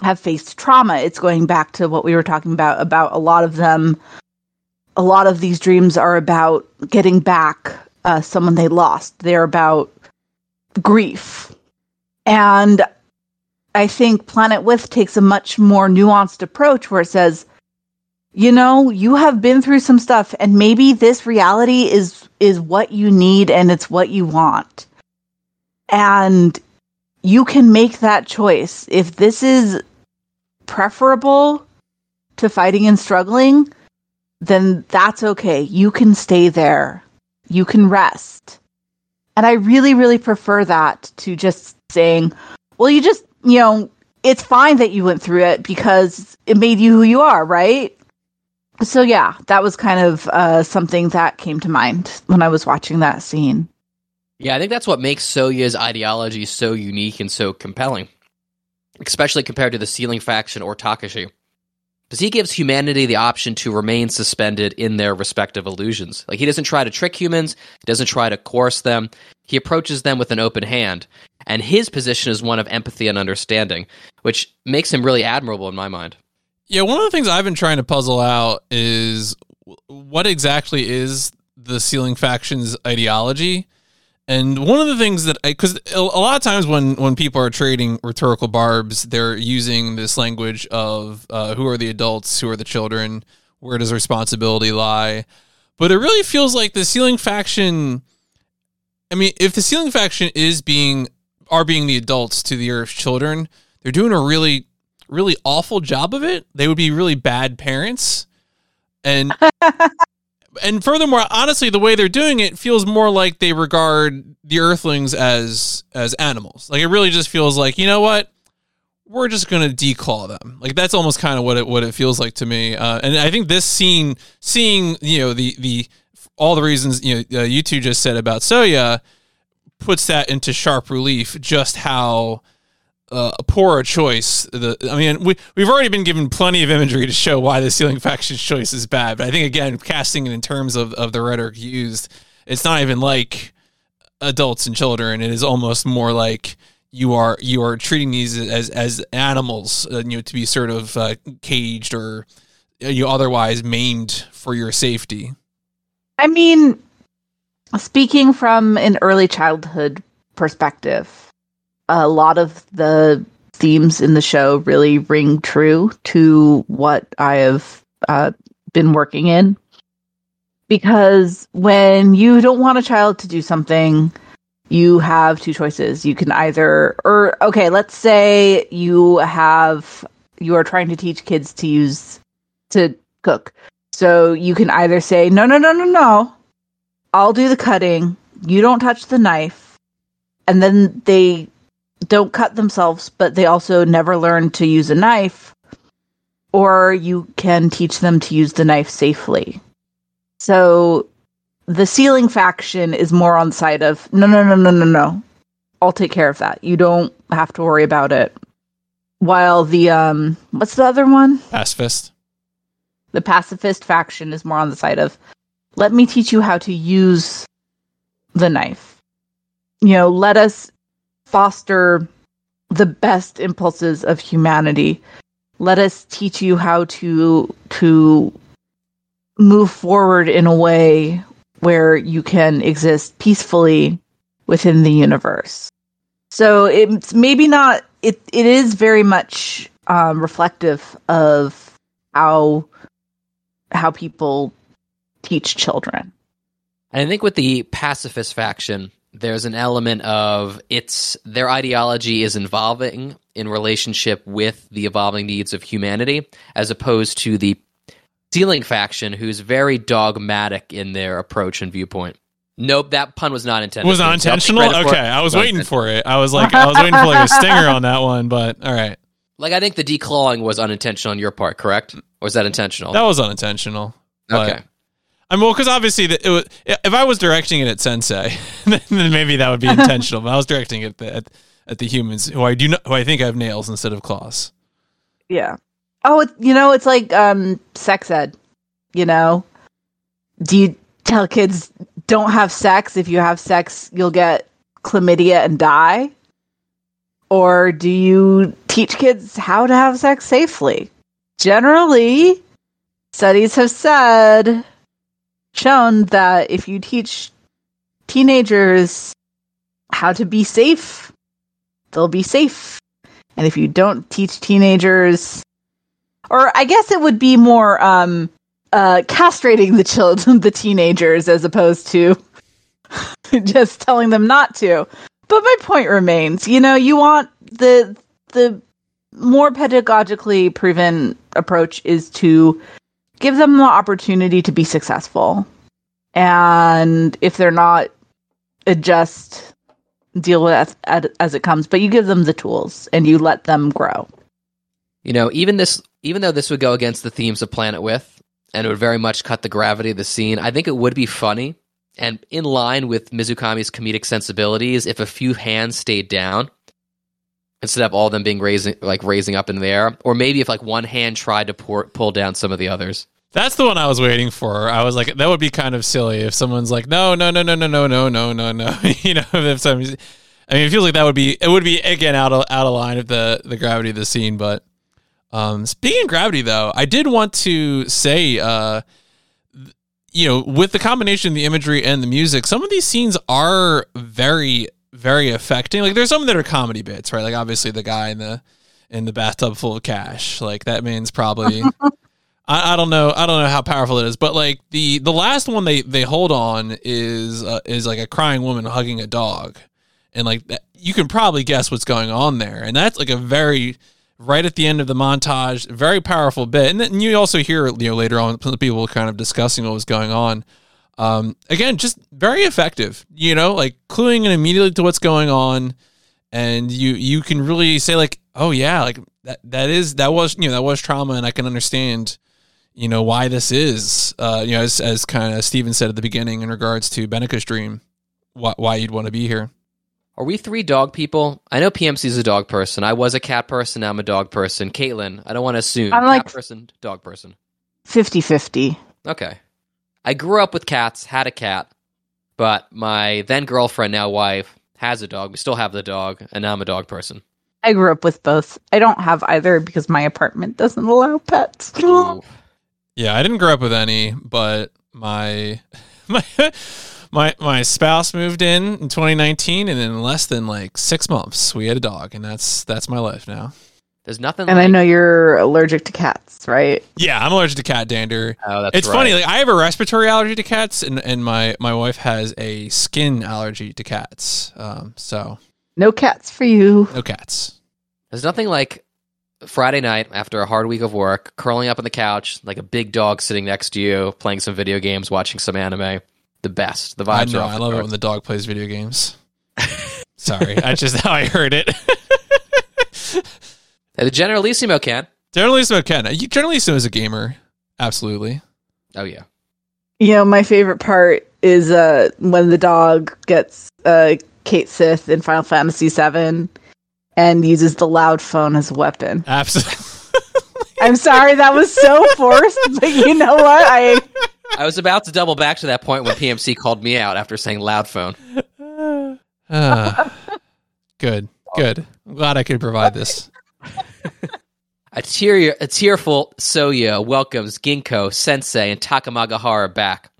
have faced trauma. It's going back to what we were talking about about a lot of them. A lot of these dreams are about getting back uh, someone they lost. They're about grief, and I think Planet With takes a much more nuanced approach where it says, you know, you have been through some stuff, and maybe this reality is is what you need and it's what you want, and you can make that choice if this is preferable to fighting and struggling, then that's okay. You can stay there. You can rest. And I really, really prefer that to just saying, well, you just, you know, it's fine that you went through it because it made you who you are, right? So, yeah, that was kind of uh, something that came to mind when I was watching that scene. Yeah, I think that's what makes Soya's ideology so unique and so compelling, especially compared to the Sealing faction or Takashi. Because he gives humanity the option to remain suspended in their respective illusions. Like, he doesn't try to trick humans, he doesn't try to coerce them, he approaches them with an open hand. And his position is one of empathy and understanding, which makes him really admirable in my mind. Yeah, one of the things I've been trying to puzzle out is what exactly is the sealing faction's ideology. And one of the things that, I, because a lot of times when when people are trading rhetorical barbs, they're using this language of uh, who are the adults, who are the children, where does responsibility lie. But it really feels like the sealing faction. I mean, if the sealing faction is being are being the adults to the Earth's children, they're doing a really really awful job of it. They would be really bad parents. And <laughs> and furthermore, honestly, the way they're doing it feels more like they regard the earthlings as as animals. Like it really just feels like, you know what? We're just gonna declaw them. Like that's almost kind of what it what it feels like to me. Uh, and I think this scene, seeing you know the the all the reasons you know uh, you two just said about Soya puts that into sharp relief just how uh, a choice. The I mean, we we've already been given plenty of imagery to show why the sealing Faction's choice is bad. But I think again, casting it in terms of of the rhetoric used, it's not even like adults and children. It is almost more like you are you are treating these as as animals, uh, you know, to be sort of uh, caged or uh, you otherwise maimed for your safety. I mean, speaking from an early childhood perspective, a lot of the themes in the show really ring true to what I have uh, been working in. Because when you don't want a child to do something, you have two choices. You can either, or okay, let's say you have, you are trying to teach kids to use, to cook. So you can either say, no, no, no, no, no, I'll do the cutting. You don't touch the knife. And then they don't cut themselves, but they also never learn to use a knife. Or you can teach them to use the knife safely. So the sealing faction is more on the side of no, no, no, no, no, no. I'll take care of that. You don't have to worry about it. While the um, what's the other one? Pacifist. The pacifist faction is more on the side of let me teach you how to use the knife. You know, let us foster the best impulses of humanity. Let us teach you how to to move forward in a way where you can exist peacefully within the universe. So it's maybe not it it is very much um, reflective of how how people teach children. And I think with the pacifist faction, there's an element of it's their ideology is evolving in relationship with the evolving needs of humanity, as opposed to the Sealing faction, who's very dogmatic in their approach and viewpoint. Nope, that pun was not intended. Was not intentional. Okay, I was waiting for it. I was like, I was waiting for like a <laughs> stinger on that one, but all right. Like, I think the declawing was unintentional on your part, correct? Or was that intentional? That was unintentional. okay. I mean, well, because obviously, the, was, if I was directing it at Sensei, <laughs> then maybe that would be intentional. but I was directing it at, at the humans who I do not, who I think have nails instead of claws. Yeah. Oh, it, you know, it's like um sex ed. You know, do you tell kids don't have sex? If you have sex, you'll get chlamydia and die. Or do you teach kids how to have sex safely? Generally, studies have said shown that if you teach teenagers how to be safe, they'll be safe. And if you don't teach teenagers or I guess it would be more um uh castrating the children <laughs> the teenagers as opposed to <laughs> just telling them not to. But my point remains, you know, you want the the more pedagogically proven approach is to give them the opportunity to be successful. And if they're not, adjust, deal with it as it comes. But you give them the tools and you let them grow. You know, even this, even though this would go against the themes of Planet With, and it would very much cut the gravity of the scene, I think it would be funny and in line with Mizukami's comedic sensibilities if a few hands stayed down instead of all of them being raising like raising up in the air, or maybe if like one hand tried to pour, pull down some of the others. That's the one I was waiting for. I was like, that would be kind of silly if someone's like, no, no, no, no, no, no, no, no, no, no. <laughs> you know, if some, I mean, it feels like that would be, it would be again out of out of line of the the gravity of the scene. But um, speaking of gravity, though, I did want to say, uh, you know, with the combination of the imagery and the music, some of these scenes are very, very affecting. Like, there's some that are comedy bits, right? Like, obviously, the guy in the in the bathtub full of cash, like that man's probably. <laughs> I, I don't know. I don't know how powerful it is, but like the the last one they they hold on is uh, is like a crying woman hugging a dog, and like that, you can probably guess what's going on there, and that's like a very right at the end of the montage, very powerful bit, and then you also hear you know later on people kind of discussing what was going on. Um, again, just very effective. You know, like cluing in immediately to what's going on, and you you can really say like, oh yeah, like that that is that was you know that was trauma, and I can understand you know why this is uh you know as, as kind of Stephen said at the beginning in regards to Benica's dream why, why you'd want to be here. Are we three dog people? I know PMC's a dog person. I was a cat person. Now I'm a dog person. Caitlin, I don't want to assume. I'm like- cat person, dog person. 50 50. Okay. I grew up with cats, had a cat, but my then girlfriend, now wife, has a dog. We still have the dog, and now I'm a dog person. I grew up with both. I don't have either because my apartment doesn't allow pets. <laughs> Yeah, I didn't grow up with any, but my <laughs> my my my spouse moved in in 2019, and in less than like six months, we had a dog, and that's that's my life now. There's nothing And like. I know you're allergic to cats, right? Yeah, I'm allergic to cat dander. Oh, that's it's right. funny. Like I have a respiratory allergy to cats, and, and my my wife has a skin allergy to cats. Um, so No cats for you. no cats. There's nothing like Friday night after a hard week of work, curling up on the couch, like a big dog sitting next to you, playing some video games, watching some anime. The best. The vibes. I vibes know. are off I the love it when the dog plays video games. <laughs> Sorry, that's just how I heard it. <laughs> Hey, the Generalissimo can. Generalissimo Ken. You- Generalissimo is a gamer. Absolutely. Oh yeah. You know, my favorite part is uh when the dog gets uh Cait Sith in Final Fantasy VII and uses the loud phone as a weapon. Absolutely. <laughs> I'm sorry that was so forced, but you know what? I I was about to double back to that point when PMC called me out after saying loud phone. Ah. <sighs> good. Good. I'm glad I could provide this. A, tear, a tearful Soya welcomes Ginkgo, Sensei, and Takamagahara back.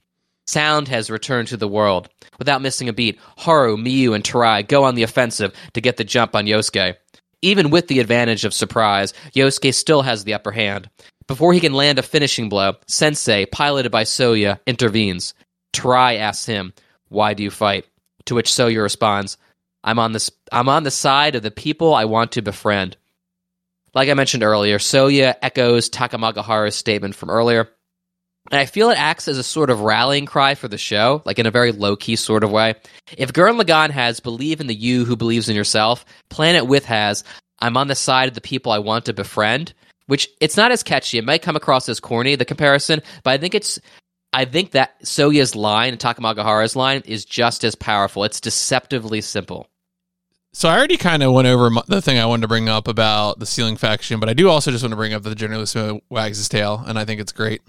Sound has returned to the world. Without missing a beat, Haru, Miyu, and Tarai go on the offensive to get the jump on Yosuke. Even with the advantage of surprise, Yosuke still has the upper hand. Before he can land a finishing blow, Sensei, piloted by Soya, intervenes. Tarai asks him, "Why do you fight?" To which Soya responds, "I'm on this. I'm on the side of the people I want to befriend." Like I mentioned earlier, Soya echoes Takamagahara's statement from earlier. And I feel it acts as a sort of rallying cry for the show, like in a very low key sort of way. If Gurren Lagann has Believe in the You Who Believes in Yourself, Planet With has I'm on the side of the people I want to befriend, which it's not as catchy. It might come across as corny, the comparison, but I think it's. I think that Soya's line and Takamagahara's line is just as powerful. It's deceptively simple. So I already kind of went over the thing I wanted to bring up about the sealing faction, but I do also just want to bring up that the Generalissimo wags his tail, and I think it's great.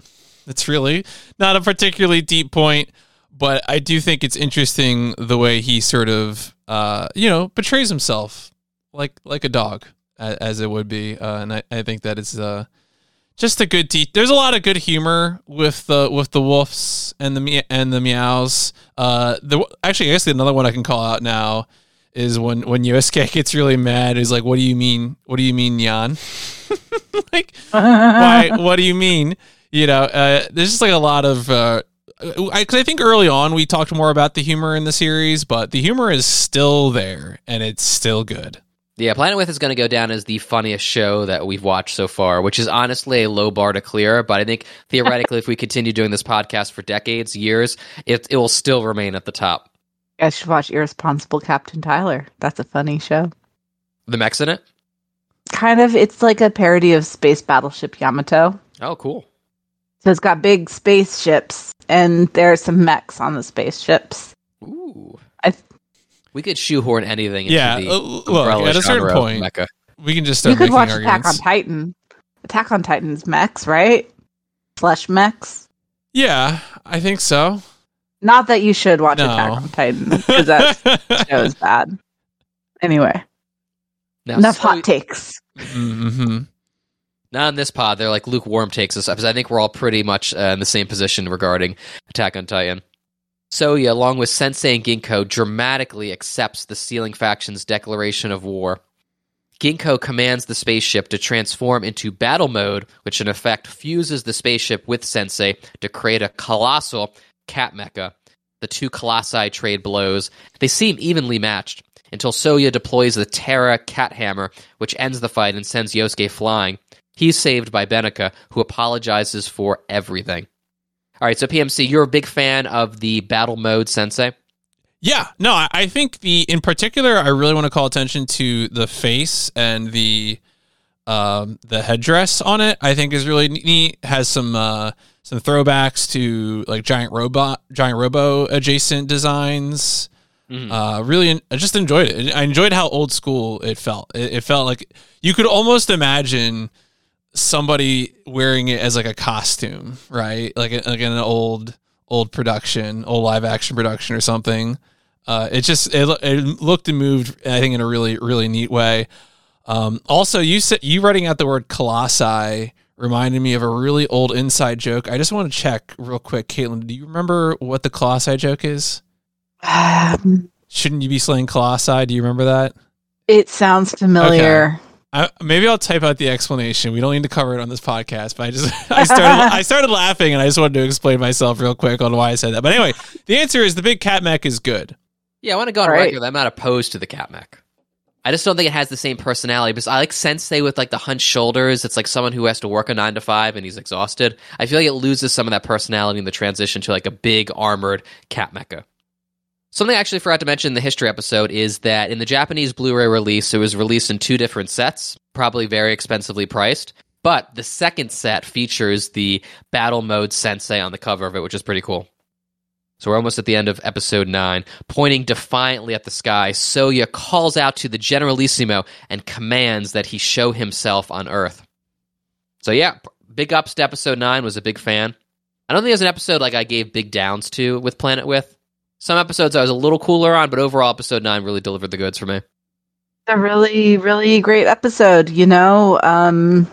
It's really not a particularly deep point, but I do think it's interesting the way he sort of, uh, you know, betrays himself like like a dog, as, it would be, uh, and I, I think that it's uh, just a good. De- There's a lot of good humor with the with the wolves and the me- and the meows. Uh, the actually, I guess another one I can call out now is when when Yosuke <laughs> gets really mad. He's like, "What do you mean? What do you mean, Yan? <laughs> like, why? What do you mean? You know, uh, there's just like a lot of. Uh, I, cause I think early on we talked more about the humor in the series, but the humor is still there and it's still good. Yeah, Planet With is going to go down as the funniest show that we've watched so far, which is honestly a low bar to clear. But I think theoretically, if we continue doing this podcast for decades, years, it, it will still remain at the top. I should watch Irresponsible Captain Tyler. That's a funny show. The mechs in it? Kind of, it's like a parody of Space Battleship Yamato. Oh, cool. So it's got big spaceships, and there are some mechs on the spaceships. Ooh. I th- we could shoehorn anything into Yeah, the uh, look, umbrella at a certain point, mecha. we can just start you could making watch arguments. Attack on Titan. Attack on Titan's mechs, right? Flesh mechs. Yeah, I think so. Not that you should watch No. Attack on Titan because that <laughs> show is bad. Anyway, Now, enough so- hot takes. hmm Not in this pod. They're like lukewarm takes us because I think we're all pretty much uh, in the same position regarding Attack on Titan. Soya, along with Sensei and Ginkgo, dramatically accepts the Sealing faction's declaration of war. Ginkgo commands the spaceship to transform into battle mode, which in effect fuses the spaceship with Sensei to create a colossal cat mecha. The two colossi trade blows. They seem evenly matched until Soya deploys the Terra Cat Hammer, which ends the fight and sends Yosuke flying. He's saved by Benica, who apologizes for everything. All right, so PMC, you're a big fan of the battle mode Sensei. Yeah, no, I, I think the in particular, I really want to call attention to the face and the um, the headdress on it. I think is really neat. Has some uh, some throwbacks to like giant robot, giant robo adjacent designs. Mhm. Uh, really, I just enjoyed it. I enjoyed how old school it felt. It, it felt like you could almost imagine somebody wearing it as like a costume, right? Like, a, like an old old production, old live action production or something. Uh, it just it, it looked and moved, I think, in a really really neat way. Um, also, you said you writing out the word colossi reminded me of a really old inside joke. I just want to check real quick, Caitlin. Do you remember what the colossi joke is? Um, Shouldn't you be slaying colossi? Do you remember that? it sounds familiar. I, maybe I'll type out the explanation. We don't need to cover it on this podcast, but I just <laughs> I started I started laughing and I just wanted to explain myself real quick on why I said that. But anyway, the answer is the big cat mech is good. Yeah, I want to go on Right. record. that I'm not opposed to the cat mech. I just don't think it has the same personality because I like Sensei with like the hunched shoulders. It's like someone who has to work a nine to five and he's exhausted. I feel like it loses some of that personality in the transition to like a big armored cat mecha. Something I actually forgot to mention in the history episode is that in the Japanese Blu-ray release, it was released in two different sets, probably very expensively priced. But the second set features the battle mode Sensei on the cover of it, which is pretty cool. So we're almost at the end of episode 9. Pointing defiantly at the sky, Soya calls out to the Generalissimo and commands that he show himself on Earth. So yeah, big ups to episode 9, was a big fan. I don't think there's an episode like I gave big downs to with Planet With. Some episodes I was a little cooler on, but overall episode 9 really delivered the goods for me. a really really great episode you know um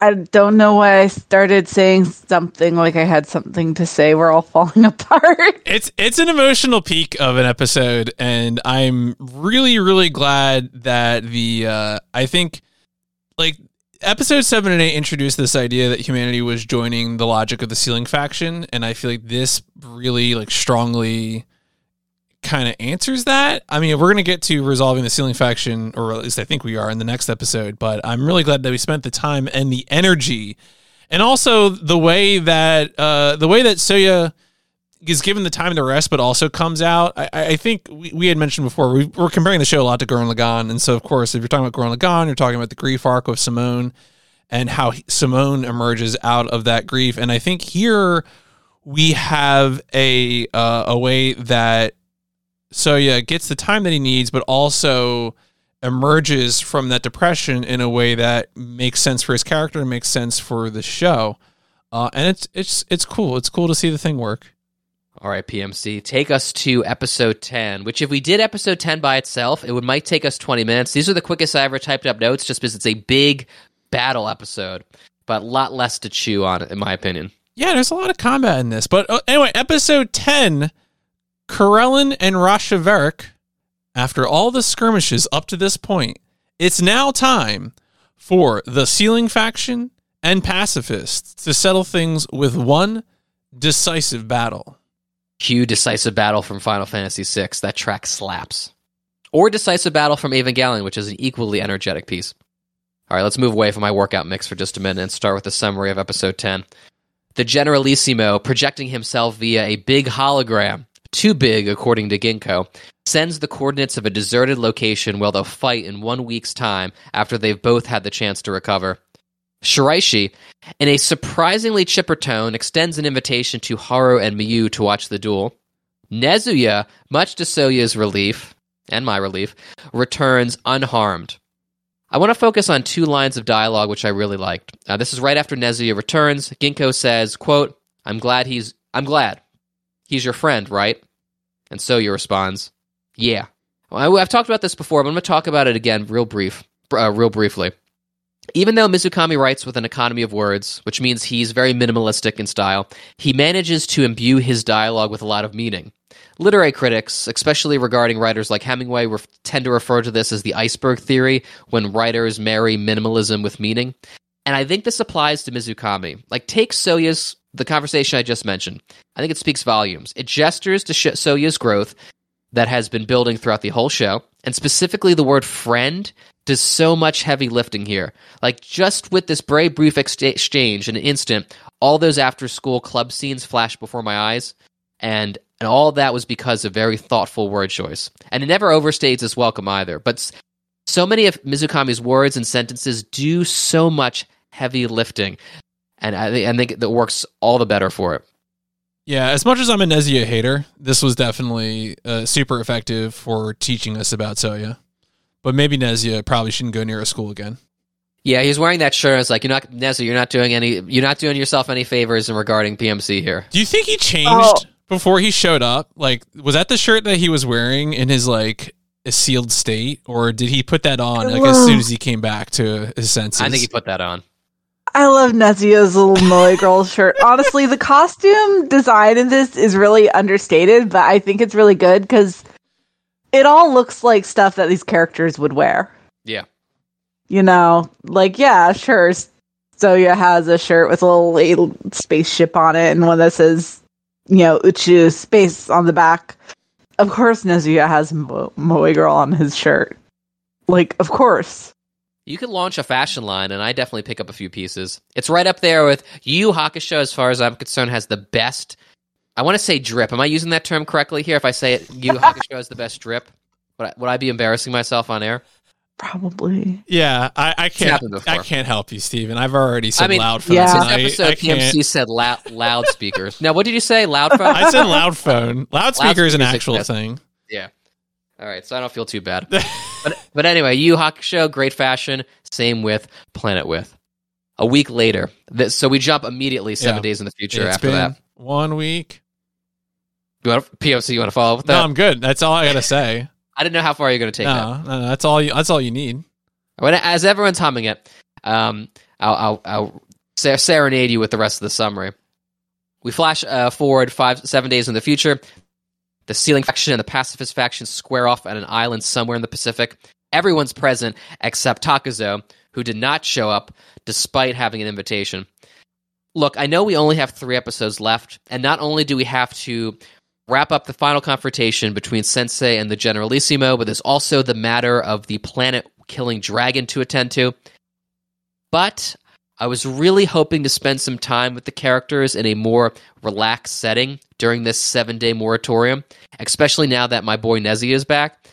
i don't know why i started saying something like i had something to say. We're all <laughs> falling apart. It's it's an emotional peak of an episode, and I'm really really glad that the uh, I think like episode seven and eight introduced this idea that humanity was joining the logic of the sealing faction, and I feel like this really like strongly kind of answers that. I mean, we're gonna get to resolving the sealing faction, or at least I think we are in the next episode. But I'm really glad that we spent the time and the energy, and also the way that uh, the way that Soya is given the time to rest, but also comes out. I, I think we, we had mentioned before we, we're comparing the show a lot to Gurren Lagann, and so of course, if you're talking about Gurren Lagann, you're talking about the grief arc of Simone and how he- Simone emerges out of that grief. And I think here we have a uh, a way that Soya gets the time that he needs, but also emerges from that depression in a way that makes sense for his character and makes sense for the show. Uh, and it's it's it's cool. It's cool to see the thing work. All right, PMC, take us to episode 10, which if we did episode 10 by itself, it would might take us 20 minutes. These are the quickest I ever typed up notes just because it's a big battle episode, but a lot less to chew on, in my opinion. Yeah, there's a lot of combat in this. But uh, anyway, episode 10, Corellin and Rashaverik, after all the skirmishes up to this point, it's now time for the Sealing faction and pacifists to settle things with one decisive battle. Cue Decisive Battle from Final Fantasy VI. That track slaps. Or Decisive Battle from Evangelion, which is an equally energetic piece. All right, let's move away from my workout mix for just a minute and start with a summary of episode 10. The Generalissimo, projecting himself via a big hologram, too big according to Ginkgo, sends the coordinates of a deserted location where they'll fight in one week's time after they've both had the chance to recover. Shiraishi, in a surprisingly chipper tone, extends an invitation to Haru and Miyu to watch the duel. Nezuya, much to Soya's relief, and my relief, returns unharmed. I want to focus on two lines of dialogue which I really liked. Uh, this is right after Nezuya returns. Ginkgo says, quote, I'm glad he's I'm glad. He's your friend, right? And Soya responds, Yeah. Well, I've talked about this before, but I'm going to talk about it again real brief, uh, real briefly. Even though Mizukami writes with an economy of words, which means he's very minimalistic in style, he manages to imbue his dialogue with a lot of meaning. Literary critics, especially regarding writers like Hemingway, ref- tend to refer to this as the iceberg theory when writers marry minimalism with meaning. And I think this applies to Mizukami. Like, take Soya's, the conversation I just mentioned. I think it speaks volumes. It gestures to Soya's growth that has been building throughout the whole show, and specifically the word friend does so much heavy lifting here. Like just with this brief ex- exchange in an instant, all those after school club scenes flashed before my eyes, and and all that was because of very thoughtful word choice. And it never overstates its welcome either. But So many of Mizukami's words and sentences do so much heavy lifting, and I, thi- I think that works all the better for it. Yeah, as much as I'm a Nezia hater, this was definitely uh, super effective for teaching us about Soya. But maybe Nezia probably shouldn't go near a school again. Yeah, he's wearing that shirt. It's like you're not Nezza, you're not doing any, you're not doing yourself any favors in regarding PMC here. Do you think he changed Oh. before he showed up? Like, was that the shirt that he was wearing in his like a sealed state, or did he put that on like as soon as he came back to his senses? I think he put that on. I love Nezia's little Moe girl shirt. Honestly, the costume design in this is really understated, but I think it's really good because it all looks like stuff that these characters would wear. Yeah. You know, like yeah, sure. Soya has a shirt with a little, little spaceship on it, and one that says, you know, Uchu space on the back. Of course, Nezuya has Mo- Moe girl on his shirt. Like, of course. You could launch a fashion line, and I definitely pick up a few pieces. It's right up there with Yu Yu Hakusho, as far as I'm concerned, has the best. I want to say drip. Am I using that term correctly here? If I say it, Yu Yu Hakusho has the best drip, would I, would I be embarrassing myself on air? Probably. Yeah, I, I can't. I can't help you, Steven. I've already said I mean, loud phone Yeah. This episode, I can't. PMC said loud, loudspeakers. now, what did you say? Loud phone? I said loud phone. Loudspeaker is an actual exist. thing. Yeah. All right, so I don't feel too bad. <laughs> but but anyway, Yu Hakusho, great fashion. Same with Planet With. A week later, th- so we jump immediately seven Yeah. days in the future It's after that. one week. You want POC? You want to follow up with that? No. I'm good. That's all I gotta say. <laughs> I didn't know how far you're going to take that. No, no, no, that's all. You, that's all you need. When, as everyone's humming it, um, I'll, I'll, I'll ser- serenade you with the rest of the summary. We flash uh, forward five, seven days in the future. The Sealing faction and the Pacifist faction square off at an island somewhere in the Pacific. Everyone's present except Takezo, who did not show up despite having an invitation. Look, I know we only have three episodes left, and not only do we have to wrap up the final confrontation between Sensei and the Generalissimo, but there's also the matter of the planet killing dragon to attend to. But I was really hoping to spend some time with the characters in a more relaxed setting during this seven day moratorium, especially now that my boy Nezzy is back.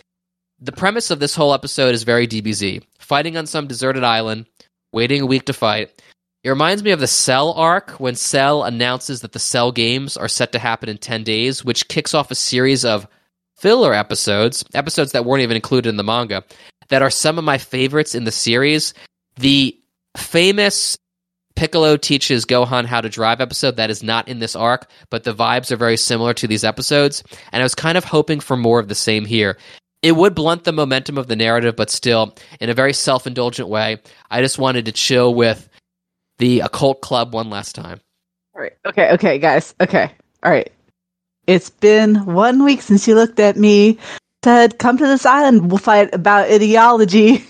The premise of this whole episode is very DBZ fighting on some deserted island, waiting a week to fight. It reminds me of the Cell arc when Cell announces that the Cell games are set to happen in 10 days, which kicks off a series of filler episodes, episodes that weren't even included in the manga, that are some of my favorites in the series. The famous Piccolo teaches Gohan how to drive episode that is not in this arc, but the vibes are very similar to these episodes, and I was kind of hoping for more of the same here. It would blunt the momentum of the narrative, but still, in a very self indulgent way, I just wanted to chill with the occult club one last time. All right. Okay. Okay, guys. Okay. All right. It's been one week since you looked at me, said, "Come to this island. We'll fight about ideology."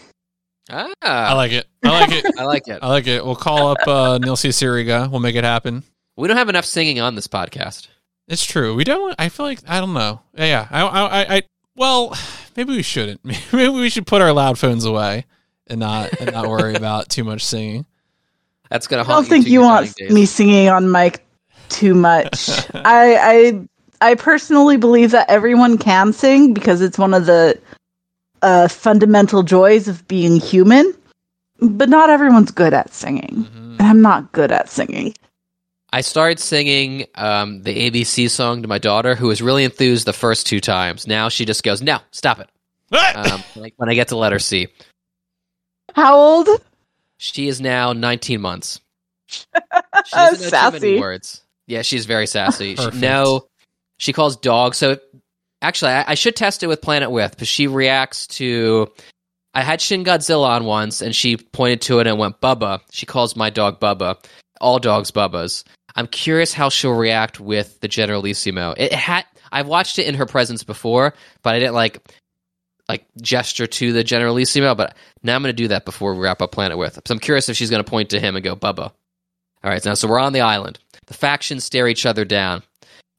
Ah, I like it. I like it. I like it. I like it. We'll call up uh, Nilsi Siriga. We'll make it happen. We don't have enough singing on this podcast. It's true. We don't. I feel like I don't know. Yeah. yeah. I. I. I, I well, maybe we shouldn't. <laughs> Maybe we should put our loud phones away and not and not worry <laughs> about too much singing. That's gonna. I don't haunt think you want days. me singing on mic too much. <laughs> I, I I personally believe that everyone can sing because it's one of the uh, fundamental joys of being human. But not everyone's good at singing, and I'm not good at singing. I started singing um, the ABC song to my daughter, who was really enthused the first two times. Now she just goes, "No, stop it." Um, <laughs> like when I get to letter C, How old? she is now 19 months. <laughs> She doesn't know too many Sassy. words. Yeah, she's very sassy. She, no, she calls dog. So actually, I, I should test it with Planet With because she reacts to. I had Shin Godzilla on once, and she pointed to it and went Bubba. She calls my dog Bubba. All dogs Bubbas. I'm curious how she'll react with the Generalissimo. It had I've watched it in her presence before, but I didn't like like gesture to the Generalissimo. But now I'm going to do that before we wrap up Planet with. So I'm curious if she's going to point to him and go Bubba. All right, now so we're on the island. The factions stare each other down.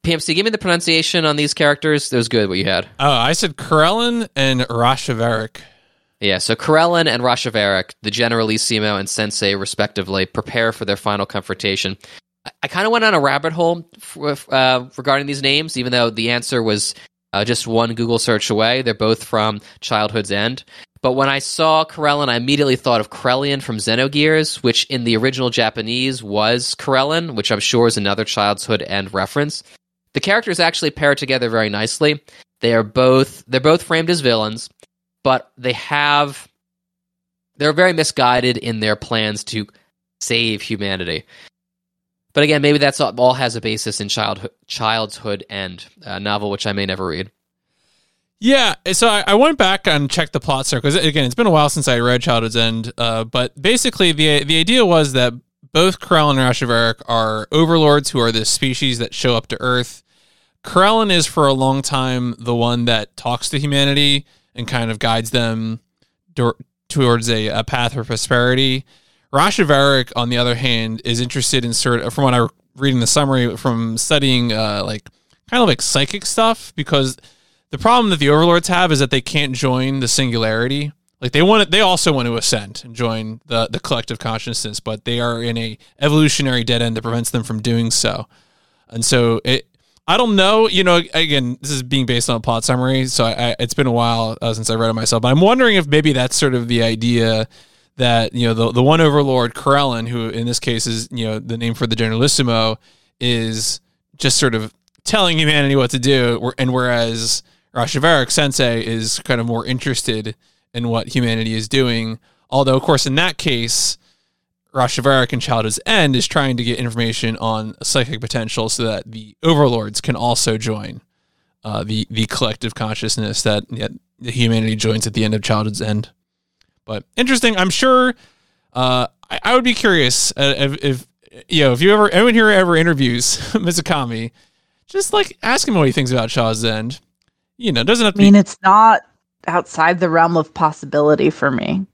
PMC, give me the pronunciation on these characters. That was good. What you had. Oh, I said Krellin and Rashaverak. Yeah, so Karellen and Rashaverak, the Generalissimo and Sensei, respectively, prepare for their final confrontation. I, kind of went on a rabbit hole uh, regarding these names, even though the answer was uh, just one Google search away. They're both from Childhood's End. But when I saw Karellen, I immediately thought of Krelian from Xenogears, which in the original Japanese was Karellen, which I'm sure is another childhood end reference. The characters actually pair together very nicely. They are both they're both framed as villains, but they have they're very misguided in their plans to save humanity. But again, maybe that's all, all has a basis in childhood childhood and uh, novel, which I may never read. Yeah, so I, I went back and checked the plot circle. 'cause Again, it's been a while since I read Childhood's End, uh, but basically the the idea was that both Karellen and Rashaverak are overlords who are this species that show up to Earth. Karellen is for a long time the one that talks to humanity and kind of guides them dor- towards a, a path of prosperity. Rashaverak, on the other hand, is interested in sort of, from what I'm reading the summary from studying uh, like kind of like psychic stuff because the problem that the overlords have is that they can't join the singularity. Like they want to, they also want to ascend and join the the collective consciousness, but they are in a evolutionary dead end that prevents them from doing so. And so it, I don't know. You know, again, this is being based on a plot summary, so I, I, it's been a while uh, since I read it myself. But I'm wondering if maybe that's sort of the idea that you know the the one overlord Karellen, who in this case is you know the name for the Generalissimo, is just sort of telling humanity what to do, and whereas Rashaverak Sensei is kind of more interested in what humanity is doing. Although, of course, in that case, Rashaverak in Childhood's End is trying to get information on psychic potential so that the overlords can also join uh, the the collective consciousness that yeah, the humanity joins at the end of Childhood's End. But interesting. I'm sure. Uh, I, I would be curious uh, if, if you know if you ever anyone here ever interviews <laughs> Mizukami, just like ask him what he thinks about Childhood's End. You know, doesn't have I to be mean, it's not outside the realm of possibility for me.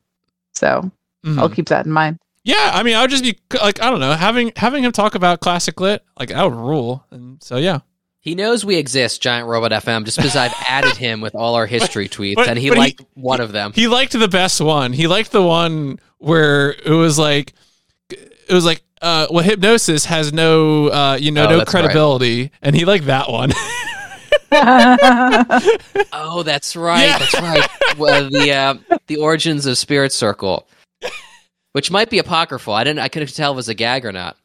So Mhm. I'll keep that in mind. Yeah, I mean, I would just be like, I don't know, having having him talk about classic lit, like that would rule. And so, yeah, He knows we exist, Giant Robot FM, just because I've <laughs> added him with all our history tweets, but- and he but he- liked one of them. he liked the best one. He liked the one where it was like, it was like, uh, well, hypnosis has no, uh, you know, Oh, no that's right. credibility, and he liked that one. <laughs> Oh, that's right. Yeah. That's right. Well, the uh, the origins of Spirit Circle, which might be apocryphal. I didn't. I couldn't tell if it was a gag or not.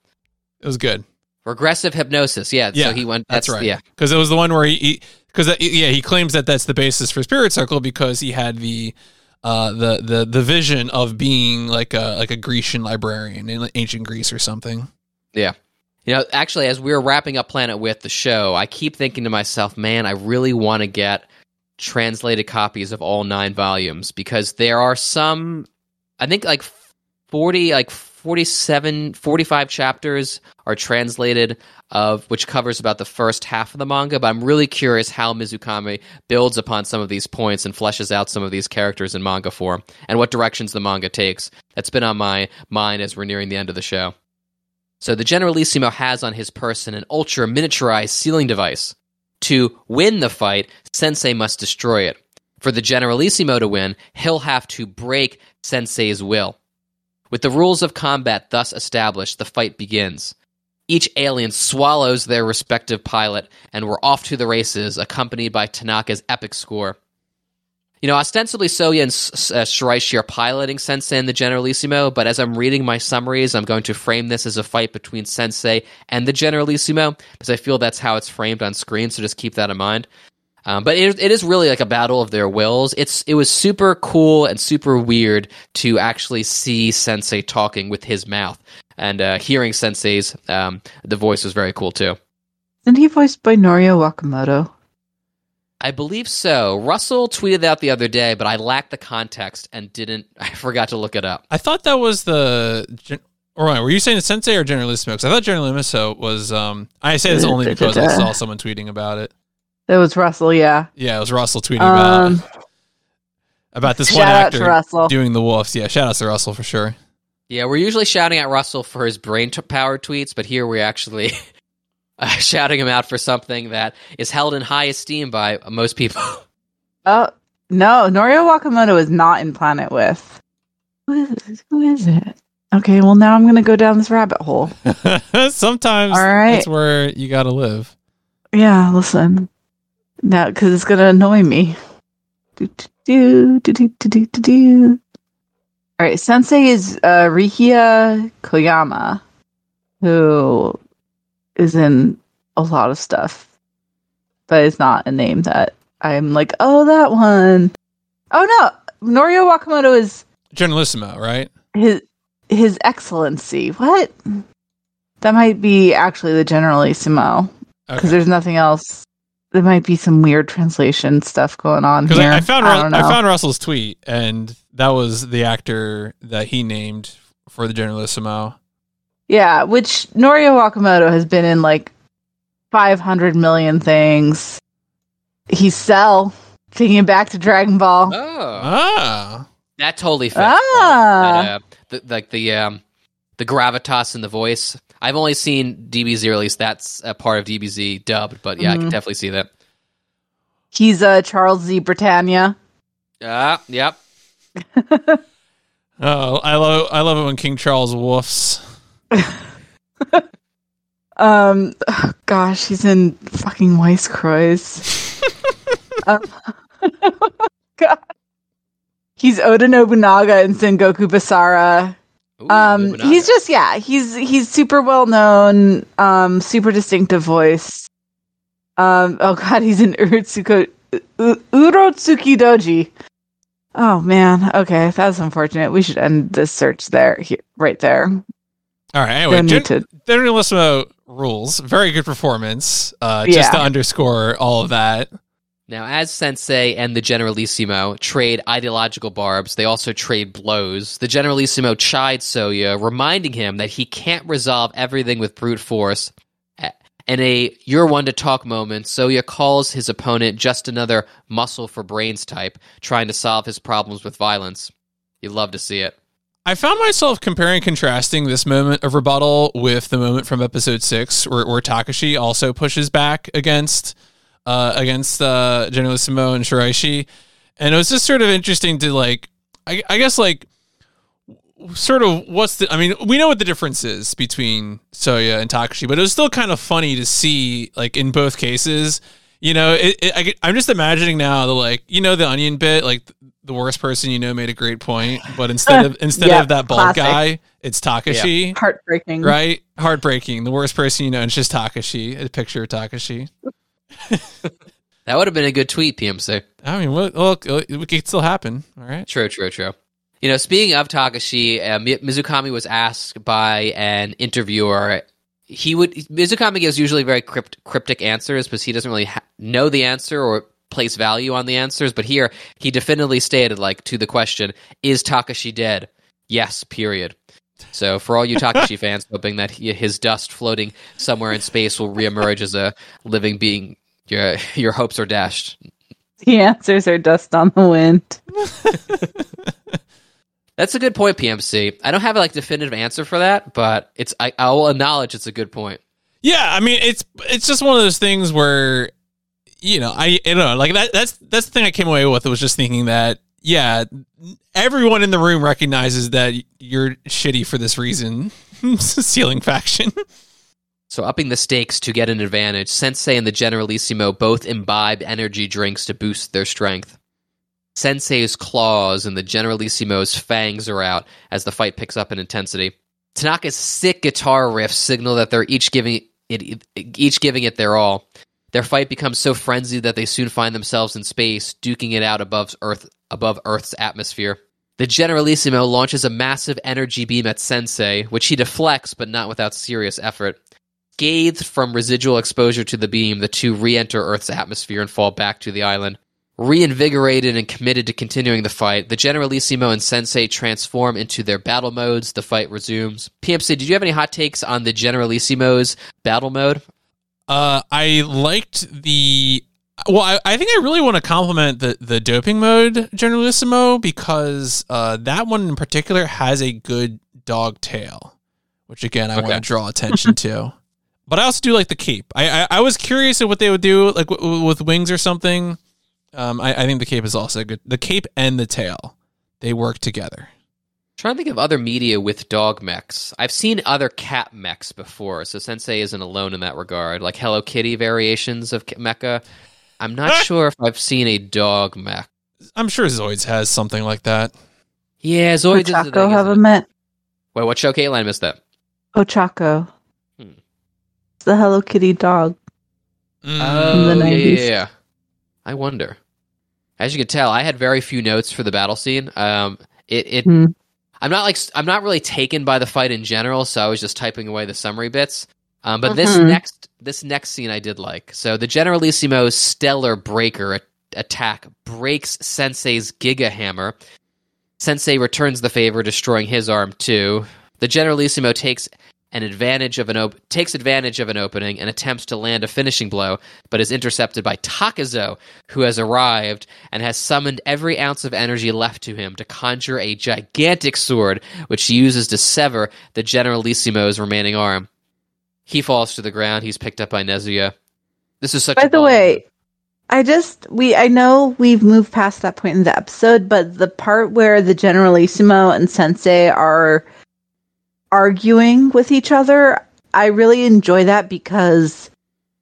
it was good. Regressive hypnosis. Yeah. Yeah, so he went. That's, That's, right. Yeah. because it was the one where he, because yeah, he claims that that's the basis for Spirit Circle because he had the. Uh, the the the vision of being like a like a Grecian librarian in ancient Greece or something. Yeah. You know, actually, as we were wrapping up Planet with the show, I keep thinking to myself, man, I really want to get translated copies of all nine volumes because there are some, I think like 40, like 47, 45 chapters are translated of which covers about the first half of the manga. But I'm really curious how Mizukami builds upon some of these points and fleshes out some of these characters in manga form and what directions the manga takes. That's been on my mind as we're nearing the end of the show. So the Generalissimo has on his person an ultra miniaturized sealing device. To win the fight, Sensei must destroy it. For the Generalissimo to win, he'll have to break Sensei's will. With the rules of combat thus established, the fight begins. Each alien swallows their respective pilot, and we're off to the races, accompanied by Tanaka's epic score. You know, ostensibly Soya and uh, Shiraishi are piloting Sensei and the Generalissimo, but as I'm reading my summaries, I'm going to frame this as a fight between Sensei and the Generalissimo, because I feel that's how it's framed on screen, so just keep that in mind. Um, but it, it is really like a battle of their wills. It's it was super cool and super weird to actually see Sensei talking with his mouth and uh, hearing Sensei's um, the voice was very cool too. Isn't he voiced by Norio Wakamoto? I believe so. Russell tweeted out the other day, but I lacked the context and didn't. <laughs> I forgot to look it up. I thought that was the. gen- Or were you saying Sensei or Generalissimo? Because I thought Generalissimo was. Um, I say this only because I saw someone tweeting about it. It was Russell, yeah. Yeah, it was Russell tweeting about Um, about this one shout out actor to Russell. doing the wolves. Yeah, shout out to Russell for sure. Yeah, we're usually shouting at Russell for his brain power tweets, but here we're actually <laughs> uh, shouting him out for something that is held in high esteem by most people. <laughs> Oh no, Norio Wakamoto is not in Planet with. Who is, who is it? Okay, well now I'm gonna go down this rabbit hole. <laughs> Sometimes All right. that's where you got to live. Yeah, listen. Now, because it's gonna annoy me. Do, do, do, do, do, do, do, do. All right, Sensei is uh, Rikiya Koyama, who is in a lot of stuff, but it's not a name that I'm like, oh, that one. Oh no, Norio Wakamoto is Generalissimo, right? his his excellency. What? That might be actually the generalissimo because Okay. there's nothing else. There might be some weird translation stuff going on here. I, I found I Ru- I, found Russell's tweet, and that was the actor that he named for the Generalissimo. Yeah, which Norio Wakamoto has been in like 500 million things. He's Cell, taking it back to Dragon Ball. Oh, Ah, that totally fits. Ah. That, uh, the, like the um, the gravitas in the voice. I've only seen DBZ, or at least that's a part of DBZ dubbed. But yeah, I can Mhm. definitely see that. He's uh, Charles zi Britannia. Ah, yep. <laughs> oh, I love I love it when King Charles woofs. <laughs> Um, gosh, he's in fucking Weiss Kreuz. <laughs> um, God. He's Oda Nobunaga in Sengoku Basara. Ooh, Um, he's just yeah, he's he's super well known, um, super distinctive voice. Um, oh <laughs> god, he's in Urotsuko U- Urotsuki Doji. Oh man, okay, that's unfortunate. We should end this search there, here, right there. All right, anyway, Don't Gen-. Generalissimo rules. Very good performance. Uh, just to underscore all of that. Now, as Sensei and the Generalissimo trade ideological barbs, they also trade blows. The Generalissimo chides Soya, reminding him that he can't resolve everything with brute force. In a you're one to talk moment, Soya calls his opponent just another muscle for brains type, trying to solve his problems with violence. You love to see it. I found myself comparing contrasting this moment of rebuttal with the moment from episode six, where, where Takashi also pushes back against uh, against uh, Generalissimo and Shiraishi, and it was just sort of interesting to like, I, I guess like, sort of what's the? I mean, we know what the difference is between Soya and Takashi, but it was still kind of funny to see like in both cases. You know, it, it, I, I'm just imagining now the like, you know, the onion bit, like the worst person you know made a great point, but instead of <laughs> instead Yeah, of that bald classic. guy, it's Takashi, Heartbreaking, right? Heartbreaking. The worst person you know, and it's just Takashi. A picture of Takashi. <laughs> That would have been a good tweet, PMC. I mean, well, well, it could still happen. All right. True, true, true. You know, speaking of Takashi, uh, Mizukami was asked by an interviewer. He would Mizukami gives usually very crypt, cryptic answers because he doesn't really ha- know the answer or place value on the answers. But here, he definitively stated, like to the question, "Is Takashi dead?" Yes. Period. So for all you Takashi <laughs> fans, hoping that he, his dust floating somewhere in space will reemerge as a living being, your your hopes are dashed. The answers are dust on the wind. <laughs> That's a good point, PMC. I don't have a like definitive answer for that, but it's I, I will acknowledge it's a good point. Yeah, I mean, it's it's just one of those things where, you know, I, I don't know, like that. That's that's the thing I came away with. Was just thinking that, yeah, everyone in the room recognizes that you're shitty for this reason. <laughs> Sealing faction. So upping the stakes to get an advantage, Sensei and the Generalissimo both imbibe energy drinks to boost their strength. Sensei's claws and the Generalissimo's fangs are out as the fight picks up in intensity. Tanaka's sick guitar riffs signal that they're each giving it each giving it their all. Their fight becomes so frenzied that they soon find themselves in space, duking it out above Earth above Earth's atmosphere. The Generalissimo launches a massive energy beam at Sensei, which he deflects but not without serious effort. Scathed from residual exposure to the beam, the two re enter Earth's atmosphere and fall back to the island. Reinvigorated and committed to continuing the fight, the Generalissimo and Sensei transform into their battle modes. The fight resumes. PMC, did you have any hot takes on the Generalissimo's battle mode? Uh, I liked the. Well, I, I think I really want to compliment the the doping mode Generalissimo because uh, that one in particular has a good dog tail, which again I want to draw attention to. <laughs> But I also do like the cape. I I, I was curious at what they would do like w- w- with wings or something. Um, I, I think the cape is also good. The cape and the tail, they work together. Trying to think of other media with dog mechs. I've seen other cat mechs before, so Sensei isn't alone in that regard. Like Hello Kitty variations of Mecha. I'm not <laughs> sure if I've seen a dog mech. I'm sure Zoids has something like that. Yeah, Zoids is the thing, have a it? met Wait, what show, Caitlin? I missed that. Pochacco. Hmm. It's the Hello Kitty dog. Mm. Oh, yeah, yeah, yeah, yeah. I wonder. As you can tell, I had very few notes for the battle scene. Um, it, it Hmm. I'm not like I'm not really taken by the fight in general, so I was just typing away the summary bits. Um, but this Mhm. next this next scene I did like. So the Generalissimo's stellar breaker a- attack breaks Sensei's Giga Hammer. Sensei returns the favor, destroying his arm too. The Generalissimo takes an advantage of an op- takes advantage of an opening and attempts to land a finishing blow, but is intercepted by Takezo, who has arrived and has summoned every ounce of energy left to him to conjure a gigantic sword, which he uses to sever the Generalissimo's remaining arm. He falls to the ground. He's picked up by Nezuya. This is such. By the way, I just we I know we've moved past that point in the episode, but the part where the Generalissimo and Sensei are arguing with each other, I really enjoy that because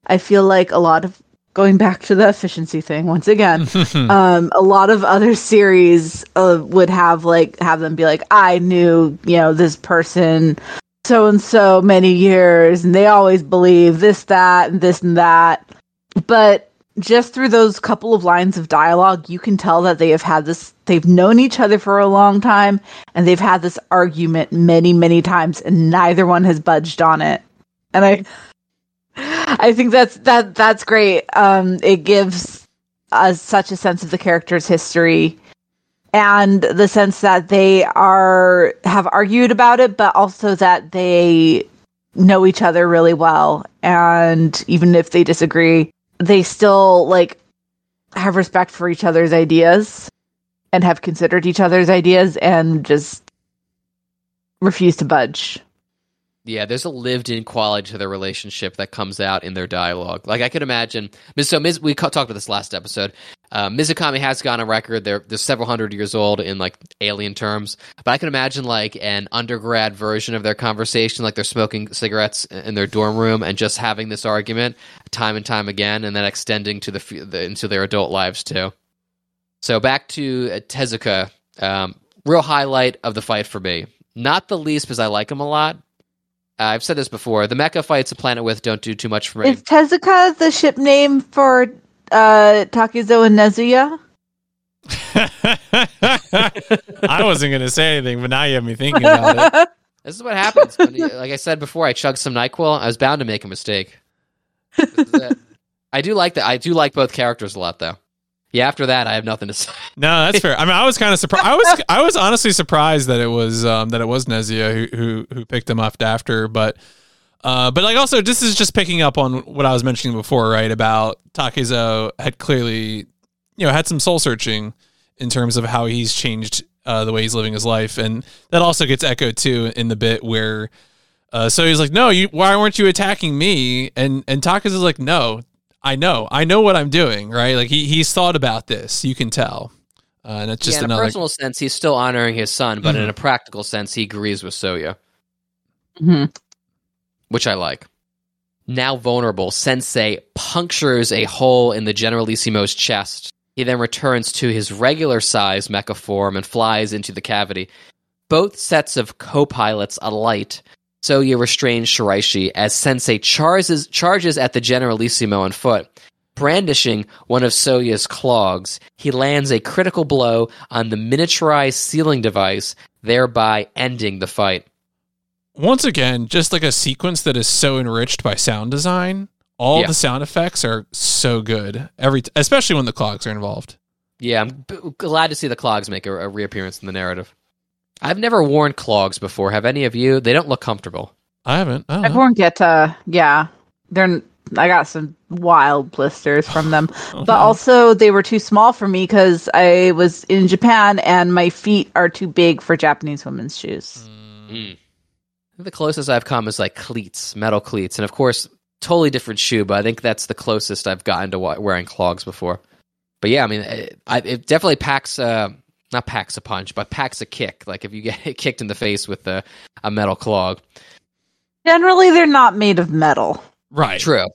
I feel like a lot of going back to the efficiency thing once again. <laughs> um, a lot of other series uh, would have like have them be like, I knew you know this person so and so many years, and they always believe this, that, and this and that. But just through those couple of lines of dialogue, you can tell that they have had this. They've known each other for a long time, and they've had this argument many, many times, and neither one has budged on it. And I, <laughs> I think that's that that's great. Um, it gives us such a sense of the character's history and the sense that they are have argued about it but also that they know each other really well and even if they disagree they still like have respect for each other's ideas and have considered each other's ideas and just refuse to budge Yeah, there's a lived-in quality to their relationship that comes out in their dialogue. Like I could imagine. So Miz, we talked about this last episode. Uh, Mizukami has gone on record. They're they're several hundred years old in like alien terms, but I can imagine like an undergrad version of their conversation, like they're smoking cigarettes in their dorm room and just having this argument time and time again, and then extending to the, the into their adult lives too. So back to uh, Tezuka. Um, real highlight of the fight for me. Not the least because I like him a lot. Uh, I've said this before. The mecha fights the planet with don't do too much for me. is tezuka the ship name for uh takezo and nezuya <laughs> I wasn't gonna say anything, but now you have me thinking about it. <laughs> This is what happens. When you- like I said before, I chugged some Nyquil. I was bound to make a mistake. This is it. I do like that. I do like both characters a lot, though. Yeah, after that, I have nothing to say. No, that's fair. I mean, I was kind of surprised. I was, I was honestly surprised that it was, um, that it was Nezuya who, who, who picked him up after. But, uh, but like also, this is just picking up on what I was mentioning before, right? About Takezo had clearly, you know, had some soul searching in terms of how he's changed uh, the way he's living his life, and that also gets echoed too in the bit where. Uh, so he's like, "No, you. Why weren't you attacking me?" And and Takezo's like, "No, I know. I know what I'm doing, right? Like he he's thought about this. You can tell. Uh, and it's just yeah, in a another. personal sense, he's still honoring his son, but Mhm. in a practical sense, he agrees with Soya, Mhm. which I like. Now vulnerable, Sensei punctures a hole in the Generalissimo's chest. He then returns to his regular size mecha form and flies into the cavity. Both sets of co-pilots alight. Soya restrains Shiraishi as Sensei charges, charges at the Generalissimo on foot. Brandishing one of Soya's clogs, he lands a critical blow on the miniaturized sealing device, thereby ending the fight. Once again, just like a sequence that is so enriched by sound design. All Yeah. the sound effects are so good. Every, t- especially when the clogs are involved. Yeah, I'm b- glad to see the clogs make a, a reappearance in the narrative. I've never worn clogs before. Have any of you? They don't look comfortable. I haven't. I I've know. worn Geta. Yeah, they're. I got some wild blisters from them, <laughs> Oh, but also they were too small for me because I was in Japan and my feet are too big for Japanese women's shoes. Mm. The closest I've come is like cleats, metal cleats, and of course, totally different shoe. But I think that's the closest I've gotten to wearing clogs before. But yeah, I mean, it, it definitely packs, uh, not packs a punch, but packs a kick. Like if you get <laughs> kicked in the face with a, a metal clog. Generally, they're not made of metal. right. True.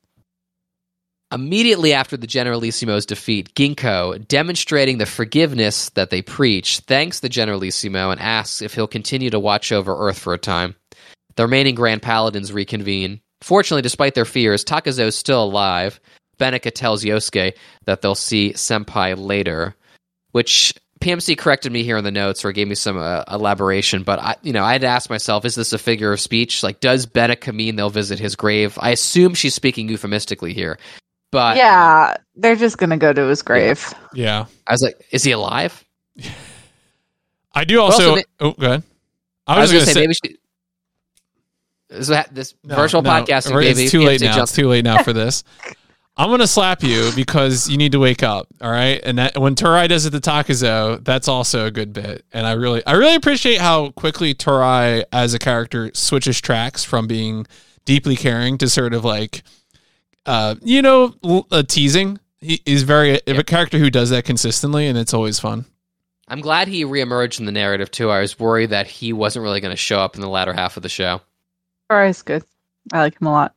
Immediately after the Generalissimo's defeat, Ginkgo, demonstrating the forgiveness that they preach, thanks the Generalissimo and asks if he'll continue to watch over Earth for a time. The remaining Grand Paladins reconvene. Fortunately, despite their fears, Takezo is still alive. Benica tells Yosuke that they'll see Senpai later, which PMC corrected me here in the notes or gave me some uh, elaboration, but I, you know, I had to ask myself, is this a figure of speech? Like, does Benica mean they'll visit his grave? I assume she's speaking euphemistically here, but yeah, they're just gonna go to his grave. Yeah. I was like, is he alive? <laughs> I do also also. oh, go ahead. I was, gonna, say, maybe she. This, this No, virtual no, podcasting, it's baby. too late now. jump- It's too late now for this. <laughs> I'm gonna slap you because you need to wake up. All right, and that, when Torai does it to Takezo, that's also a good bit. And I really, I really appreciate how quickly Torai as a character switches tracks from being deeply caring to sort of like, uh, you know, l- uh, teasing. He is very a character who does that consistently, and it's always fun. I'm glad he reemerged in the narrative too. I was worried that he wasn't really going to show up in the latter half of the show. Alright, good. I like him a lot.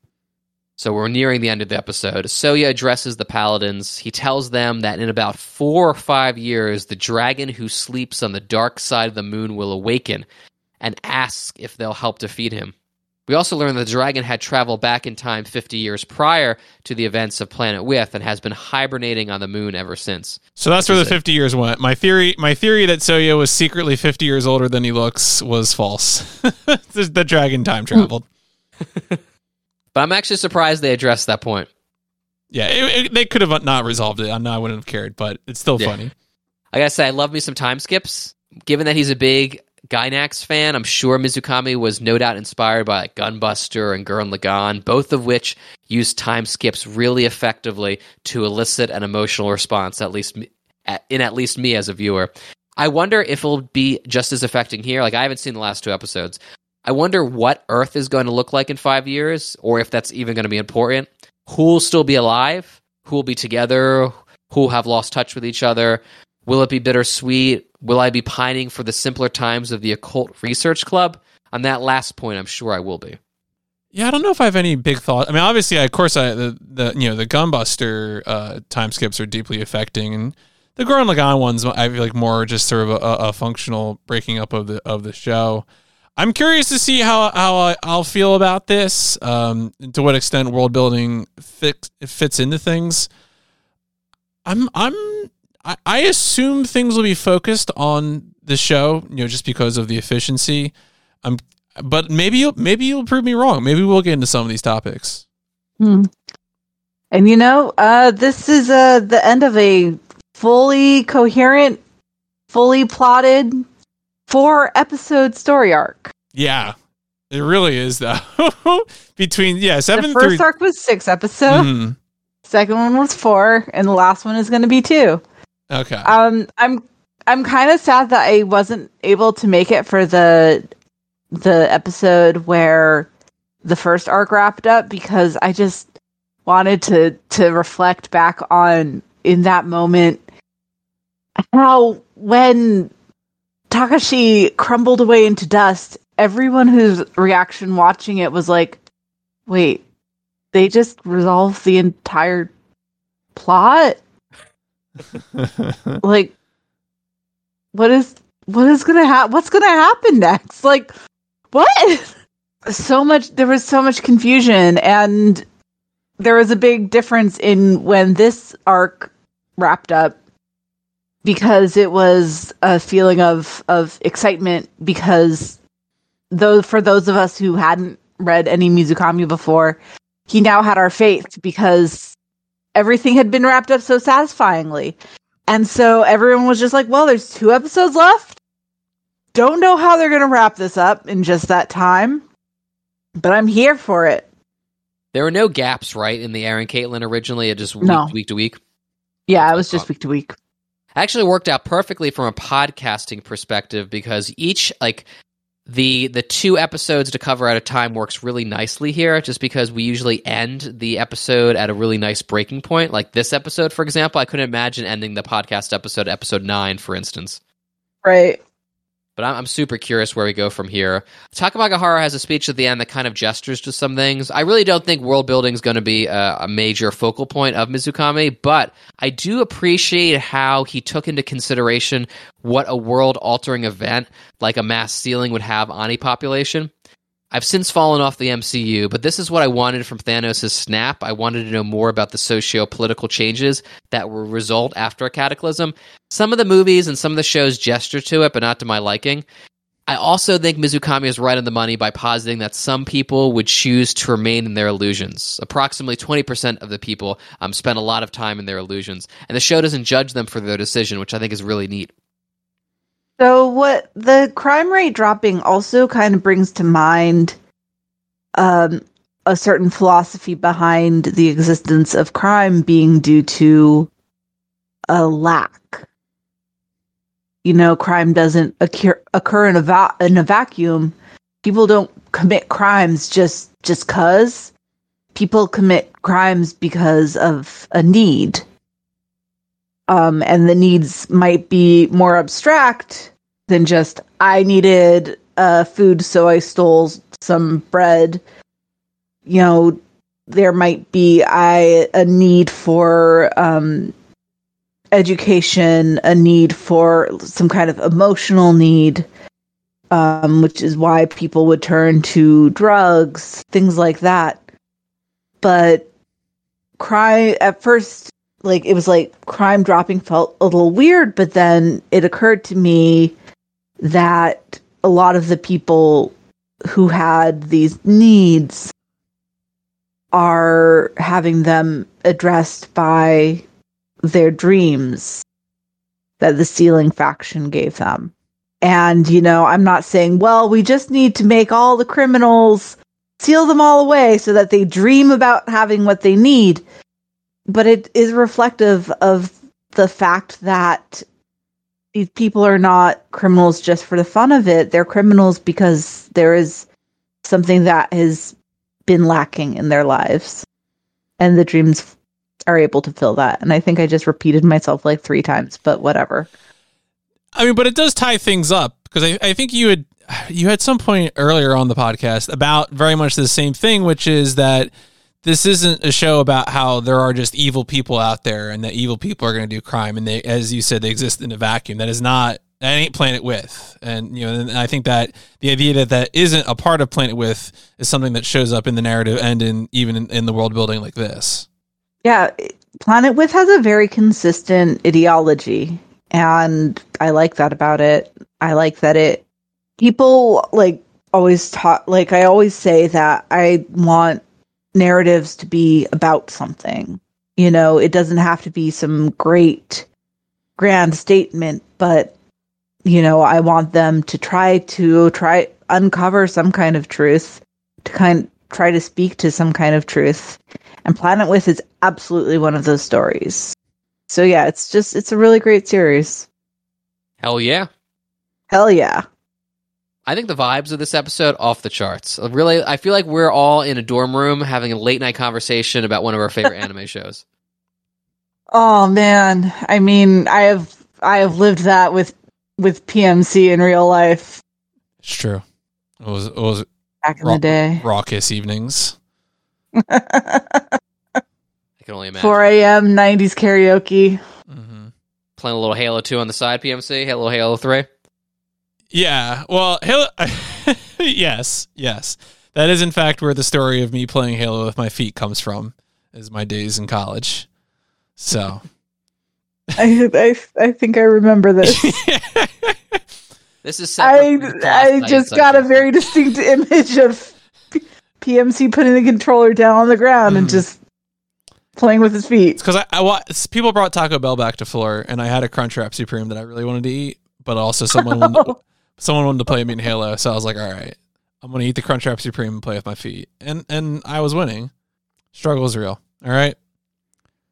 So we're nearing the end of the episode. Soya addresses the paladins. He tells them that in about four or five years, the dragon who sleeps on the dark side of the moon will awaken and ask if they'll help defeat him. We also learn that the dragon had traveled back in time 50 years prior to the events of Planet With and has been hibernating on the moon ever since. So that's where the 50 years went. My theory, my theory that Soya was secretly 50 years older than he looks was false. the <laughs> the dragon time traveled. <laughs> But I'm actually surprised they addressed that point. Yeah, it, it- they could have not resolved it. I know I wouldn't have cared, but it's still Yeah. funny. I gotta say, I love me some time skips. Given that he's a big Gainax fan, I'm sure Mizukami was no doubt inspired by like Gunbuster and Gurren Lagann, both of which use time skips really effectively to elicit an emotional response, at least in at least me as a viewer. I wonder if it'll be just as affecting here. Like I haven't seen the last two episodes. I wonder what Earth is going to look like in five years, or if that's even going to be important. Who'll still be alive? Who'll be together? Who'll have lost touch with each other? Will it be bittersweet? Will I be pining for the simpler times of the occult research club? On that last point, I'm sure I will be. Yeah, I don't know if I have any big thought. I mean, obviously, of course, I the, the you know the Gunbuster uh, time skips are deeply affecting, and the Gurren Lagann ones I feel like more just sort of a, a functional breaking up of the of the show. I'm curious to see how how I'll feel about this. Um, and to what extent world building fit, fits into things. I'm I'm I, I assume things will be focused on the show, you know, just because of the efficiency. I'm but maybe you'll maybe you'll prove me wrong. Maybe we'll get into some of these topics. Hmm. And you know, uh, this is uh, the end of a fully coherent, fully plotted four episode story arc. Yeah, it really is though. <laughs> Between yeah, seven the first through. arc was six episodes. Mhm. Second one was four, and the last one is going to be two. Okay. Um, I'm I'm kind of sad that I wasn't able to make it for the the episode where the first arc wrapped up because I just wanted to to reflect back on in that moment how when Takashi crumbled away into dust, everyone whose reaction watching it was like, "Wait, they just resolved the entire plot?" <laughs> like what is what is gonna happen what's gonna happen next? Like what? <laughs> So much there was so much confusion and there was a big difference in when this arc wrapped up because it was a feeling of of excitement because though for those of us who hadn't read any Mizukami before he now had our faith because everything had been wrapped up so satisfyingly. And so everyone was just like, well, there's two episodes left. Don't know how they're going to wrap this up in just that time, but I'm here for it. There were no gaps, right, in the Aaron Caitlin originally. It just week, No. week to week. Yeah, it was just week to week. Actually worked out perfectly from a podcasting perspective because each like the the two episodes to cover at a time works really nicely here just because we usually end the episode at a really nice breaking point like this episode for example i couldn't imagine ending the podcast episode episode 9 for instance Right. But I'm, I'm super curious where we go from here. Takamagahara has a speech at the end that kind of gestures to some things. I really don't think world building is going to be a, a major focal point of Mizukami, but I do appreciate how he took into consideration what a world altering event like a mass sealing would have on a population. I've since fallen off the MCU, but this is what I wanted from Thanos' snap. I wanted to know more about the socio political changes that will result after a cataclysm. Some of the movies and some of the shows gesture to it, but not to my liking. I also think Mizukami is right on the money by positing that some people would choose to remain in their illusions. Approximately 20% of the people um, spend a lot of time in their illusions, and the show doesn't judge them for their decision, which I think is really neat. So what the crime rate dropping also kind of brings to mind um, a certain philosophy behind the existence of crime being due to a lack. You know, crime doesn't occur, occur in a va- in a vacuum. People don't commit crimes just just cuz. People commit crimes because of a need um, and the needs might be more abstract than just I needed uh, food, so I stole some bread. You know, there might be I a need for um, education, a need for some kind of emotional need, um, which is why people would turn to drugs, things like that. But cry at first like it was like crime dropping felt a little weird, but then it occurred to me that a lot of the people who had these needs are having them addressed by their dreams that the sealing faction gave them. And, you know, I'm not saying, well, we just need to make all the criminals seal them all away so that they dream about having what they need but it is reflective of the fact that these people are not criminals just for the fun of it. They're criminals because there is something that has been lacking in their lives. And the dreams are able to fill that. And I think I just repeated myself like three times, but whatever. I mean, but it does tie things up because I, I think you had you had some point earlier on the podcast about very much the same thing, which is that this isn't a show about how there are just evil people out there and that evil people are going to do crime and they as you said they exist in a vacuum. That is not that ain't planet with. And you know and i think that the idea that that isn't a part of planet with is something that shows up in the narrative and in even in, in the world building like this. Yeah planet with has a very consistent ideology and i like that about it. I like that it people like always talk like i always say that i want narratives to be about something. You know, it doesn't have to be some great grand statement, but you know, I want them to try to try uncover some kind of truth, to kind try to speak to some kind of truth. And Planet With is absolutely one of those stories. So yeah, it's just it's a really great series. Hell yeah. Hell yeah. I think the vibes of this episode off the charts. Really, I feel like we're all in a dorm room having a late night conversation about one of our favorite <laughs> anime shows. Oh man, I mean, I have I have lived that with with PMC in real life. It's true. It was it was back in the day. Raucous evenings. <laughs> I can only imagine. 4 a.m. 90s karaoke. Mm-hmm. Playing a little Halo 2 on the side, PMC. Halo Halo 3. Yeah. Well, Halo. <laughs> yes, yes. That is in fact where the story of me playing Halo with my feet comes from. Is my days in college. So. <laughs> I, I I think I remember this. <laughs> this is. I I just got a very distinct image of P- PMC putting the controller down on the ground mm. and just playing with his feet. Because I, I people brought Taco Bell back to floor, and I had a Crunchwrap Supreme that I really wanted to eat, but also someone wanted, someone wanted to play me in Halo, so I was like, all right, I'm gonna eat the Crunchwrap Supreme and play with my feet, and and I was winning. Struggle is real. All right.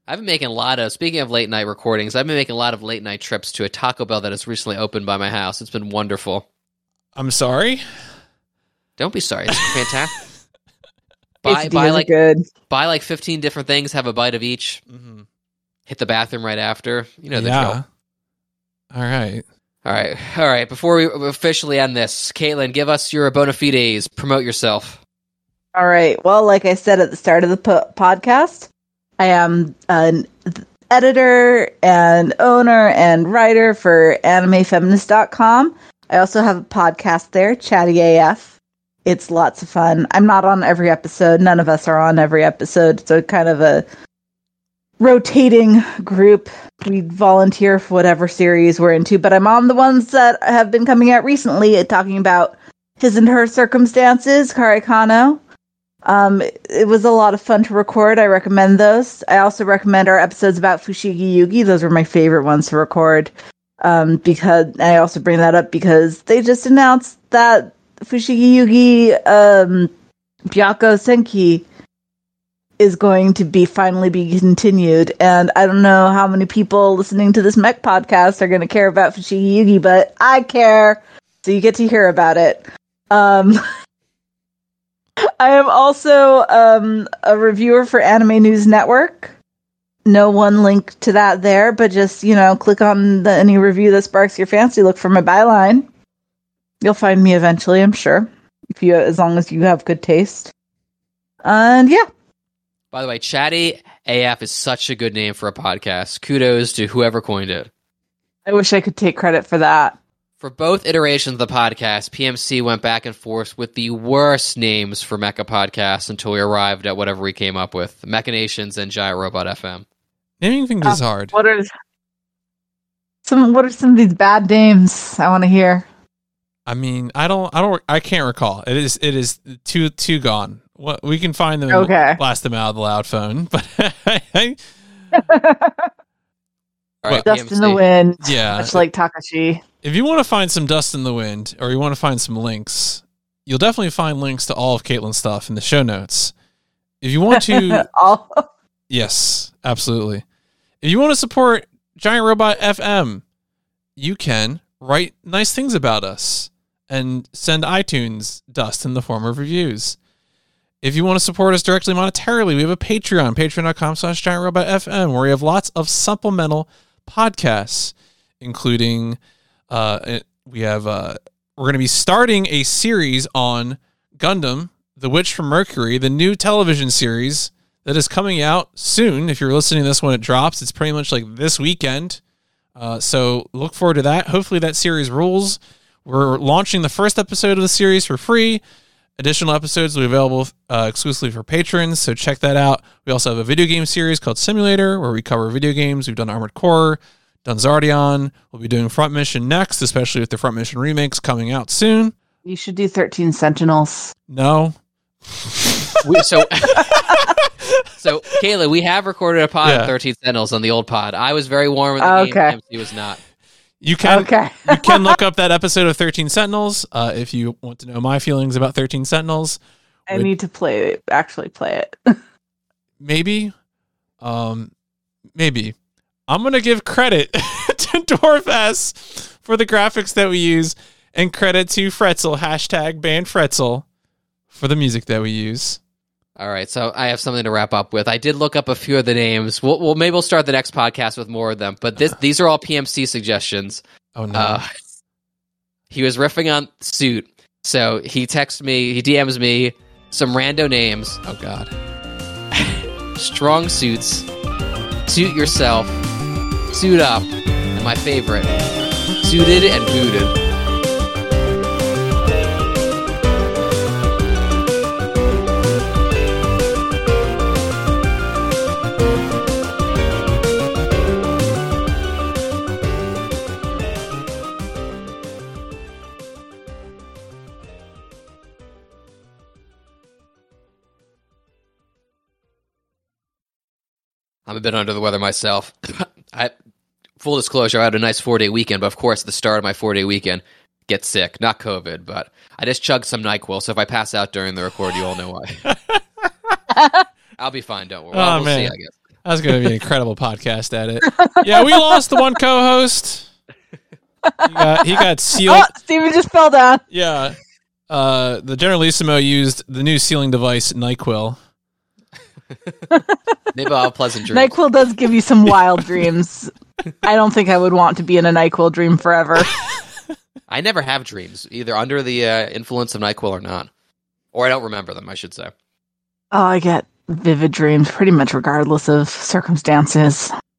I've been making a lot of speaking of late night recordings. I've been making a lot of late night trips to a Taco Bell that has recently opened by my house. It's been wonderful. I'm sorry. Don't be sorry. It's fantastic. <laughs> buy buy like good. buy like 15 different things. Have a bite of each. Mm-hmm. Hit the bathroom right after. You know the yeah. All right. All right, all right. Before we officially end this, Caitlin, give us your bona fides. Promote yourself. All right. Well, like I said at the start of the po- podcast, I am an editor and owner and writer for animefeminist.com. I also have a podcast there, Chatty AF. It's lots of fun. I'm not on every episode. None of us are on every episode. So kind of a rotating group. We volunteer for whatever series we're into, but I'm on the ones that have been coming out recently uh, talking about his and her circumstances, Kare Kano. Um, it was a lot of fun to record. I recommend those. I also recommend our episodes about Fushigi Yugi. Those were my favorite ones to record. Um, because I also bring that up because they just announced that Fushigi Yugi, um, Byakko Senki is going to be finally be continued. And I don't know how many people listening to this mech podcast are going to care about Fushigi Yugi, but I care. So you get to hear about it. Um, <laughs> I am also um, a reviewer for Anime News Network. No one link to that there, but just you know, click on the, any review that sparks your fancy. Look for my byline. You'll find me eventually, I'm sure. If you, as long as you have good taste. And yeah, By the way, Chatty AF is such a good name for a podcast. Kudos to whoever coined it. I wish I could take credit for that. For both iterations of the podcast, PMC went back and forth with the worst names for Mecha podcasts until we arrived at whatever we came up with Mechanations and Giant Robot FM. Naming um, things is hard. What are some? What are some of these bad names? I want to hear. I mean, I don't, I don't, I can't recall. It is, it is too, too gone. What we can find them, and Okay. blast them out of the loud phone. <laughs> But I, All right, Dust in the wind. yeah, Much like Takashi. if you want to find some dust in the wind, or you want to find some links, you'll definitely find links to all of Caitlin's stuff in the show notes. If you want to, <laughs> All yes, absolutely. If you want to support Giant Robot FM, you can write nice things about us and send iTunes dust in the form of reviews. If you want to support us directly monetarily, we have a Patreon, patreon.com slash giantrobotfm, where we have lots of supplemental podcasts, including uh, we have uh, we're going to be starting a series on Gundam, The Witch from Mercury, the new television series that is coming out soon. If you're listening to this when it drops, it's pretty much like this weekend. Uh, so look forward to that. Hopefully that series rules. We're launching the first episode of the series for free. Additional episodes will be available uh, exclusively for patrons, so check that out. We also have a video game series called Simulator, where we cover video games. We've done Armored Core, done Xardion. We'll be doing Front Mission next, especially with the Front Mission remakes coming out soon. you should do thirteen Sentinels. No, <laughs> We, so, <laughs> so Kayla, we have recorded a pod Yeah. of 13 Sentinels on the old pod. I was very warm with the Okay. game. PMC was not. You can Okay. <laughs> you can look <laughs> up that episode of Thirteen Sentinels uh, if you want to know my feelings about Thirteen Sentinels. I Would- need to play it. Actually, play it. <laughs> maybe um maybe i'm gonna give credit to DuarfS for the graphics that we use and credit to fretzl hashtag band fretzl for the music that we use All right, so I have something to wrap up with. I did look up a few of the names. We'll, well maybe we'll start the next podcast with more of them. But this, these are all PMC suggestions. oh no Uh, he was riffing on suit, so he texts me, he DMs me some rando names: oh god <laughs> strong suits, suit yourself, suit up, and my favorite, suited and booted. I'm a bit under the weather myself. <coughs> I full disclosure, I had a nice four day weekend, but of course, at the start of my four day weekend, get sick. Not COVID, but I just chugged some Nyquil. So if I pass out during the record, you all know why. <laughs> I'll be fine. Don't worry. Well, Oh, we'll man. see. I guess. that was gonna be an incredible podcast edit <laughs> yeah we lost the one co-host he got, he got sealed Oh, Stephen just fell down. yeah uh the generalissimo used the new sealing device nyquil Maybe I'll have a pleasant dream. Nyquil does give you some wild dreams. I don't think I would want to be in a NyQuil dream forever. I never have dreams, either under the uh, influence of NyQuil or not. Or I don't remember them, I should say. Oh, I get vivid dreams pretty much regardless of circumstances.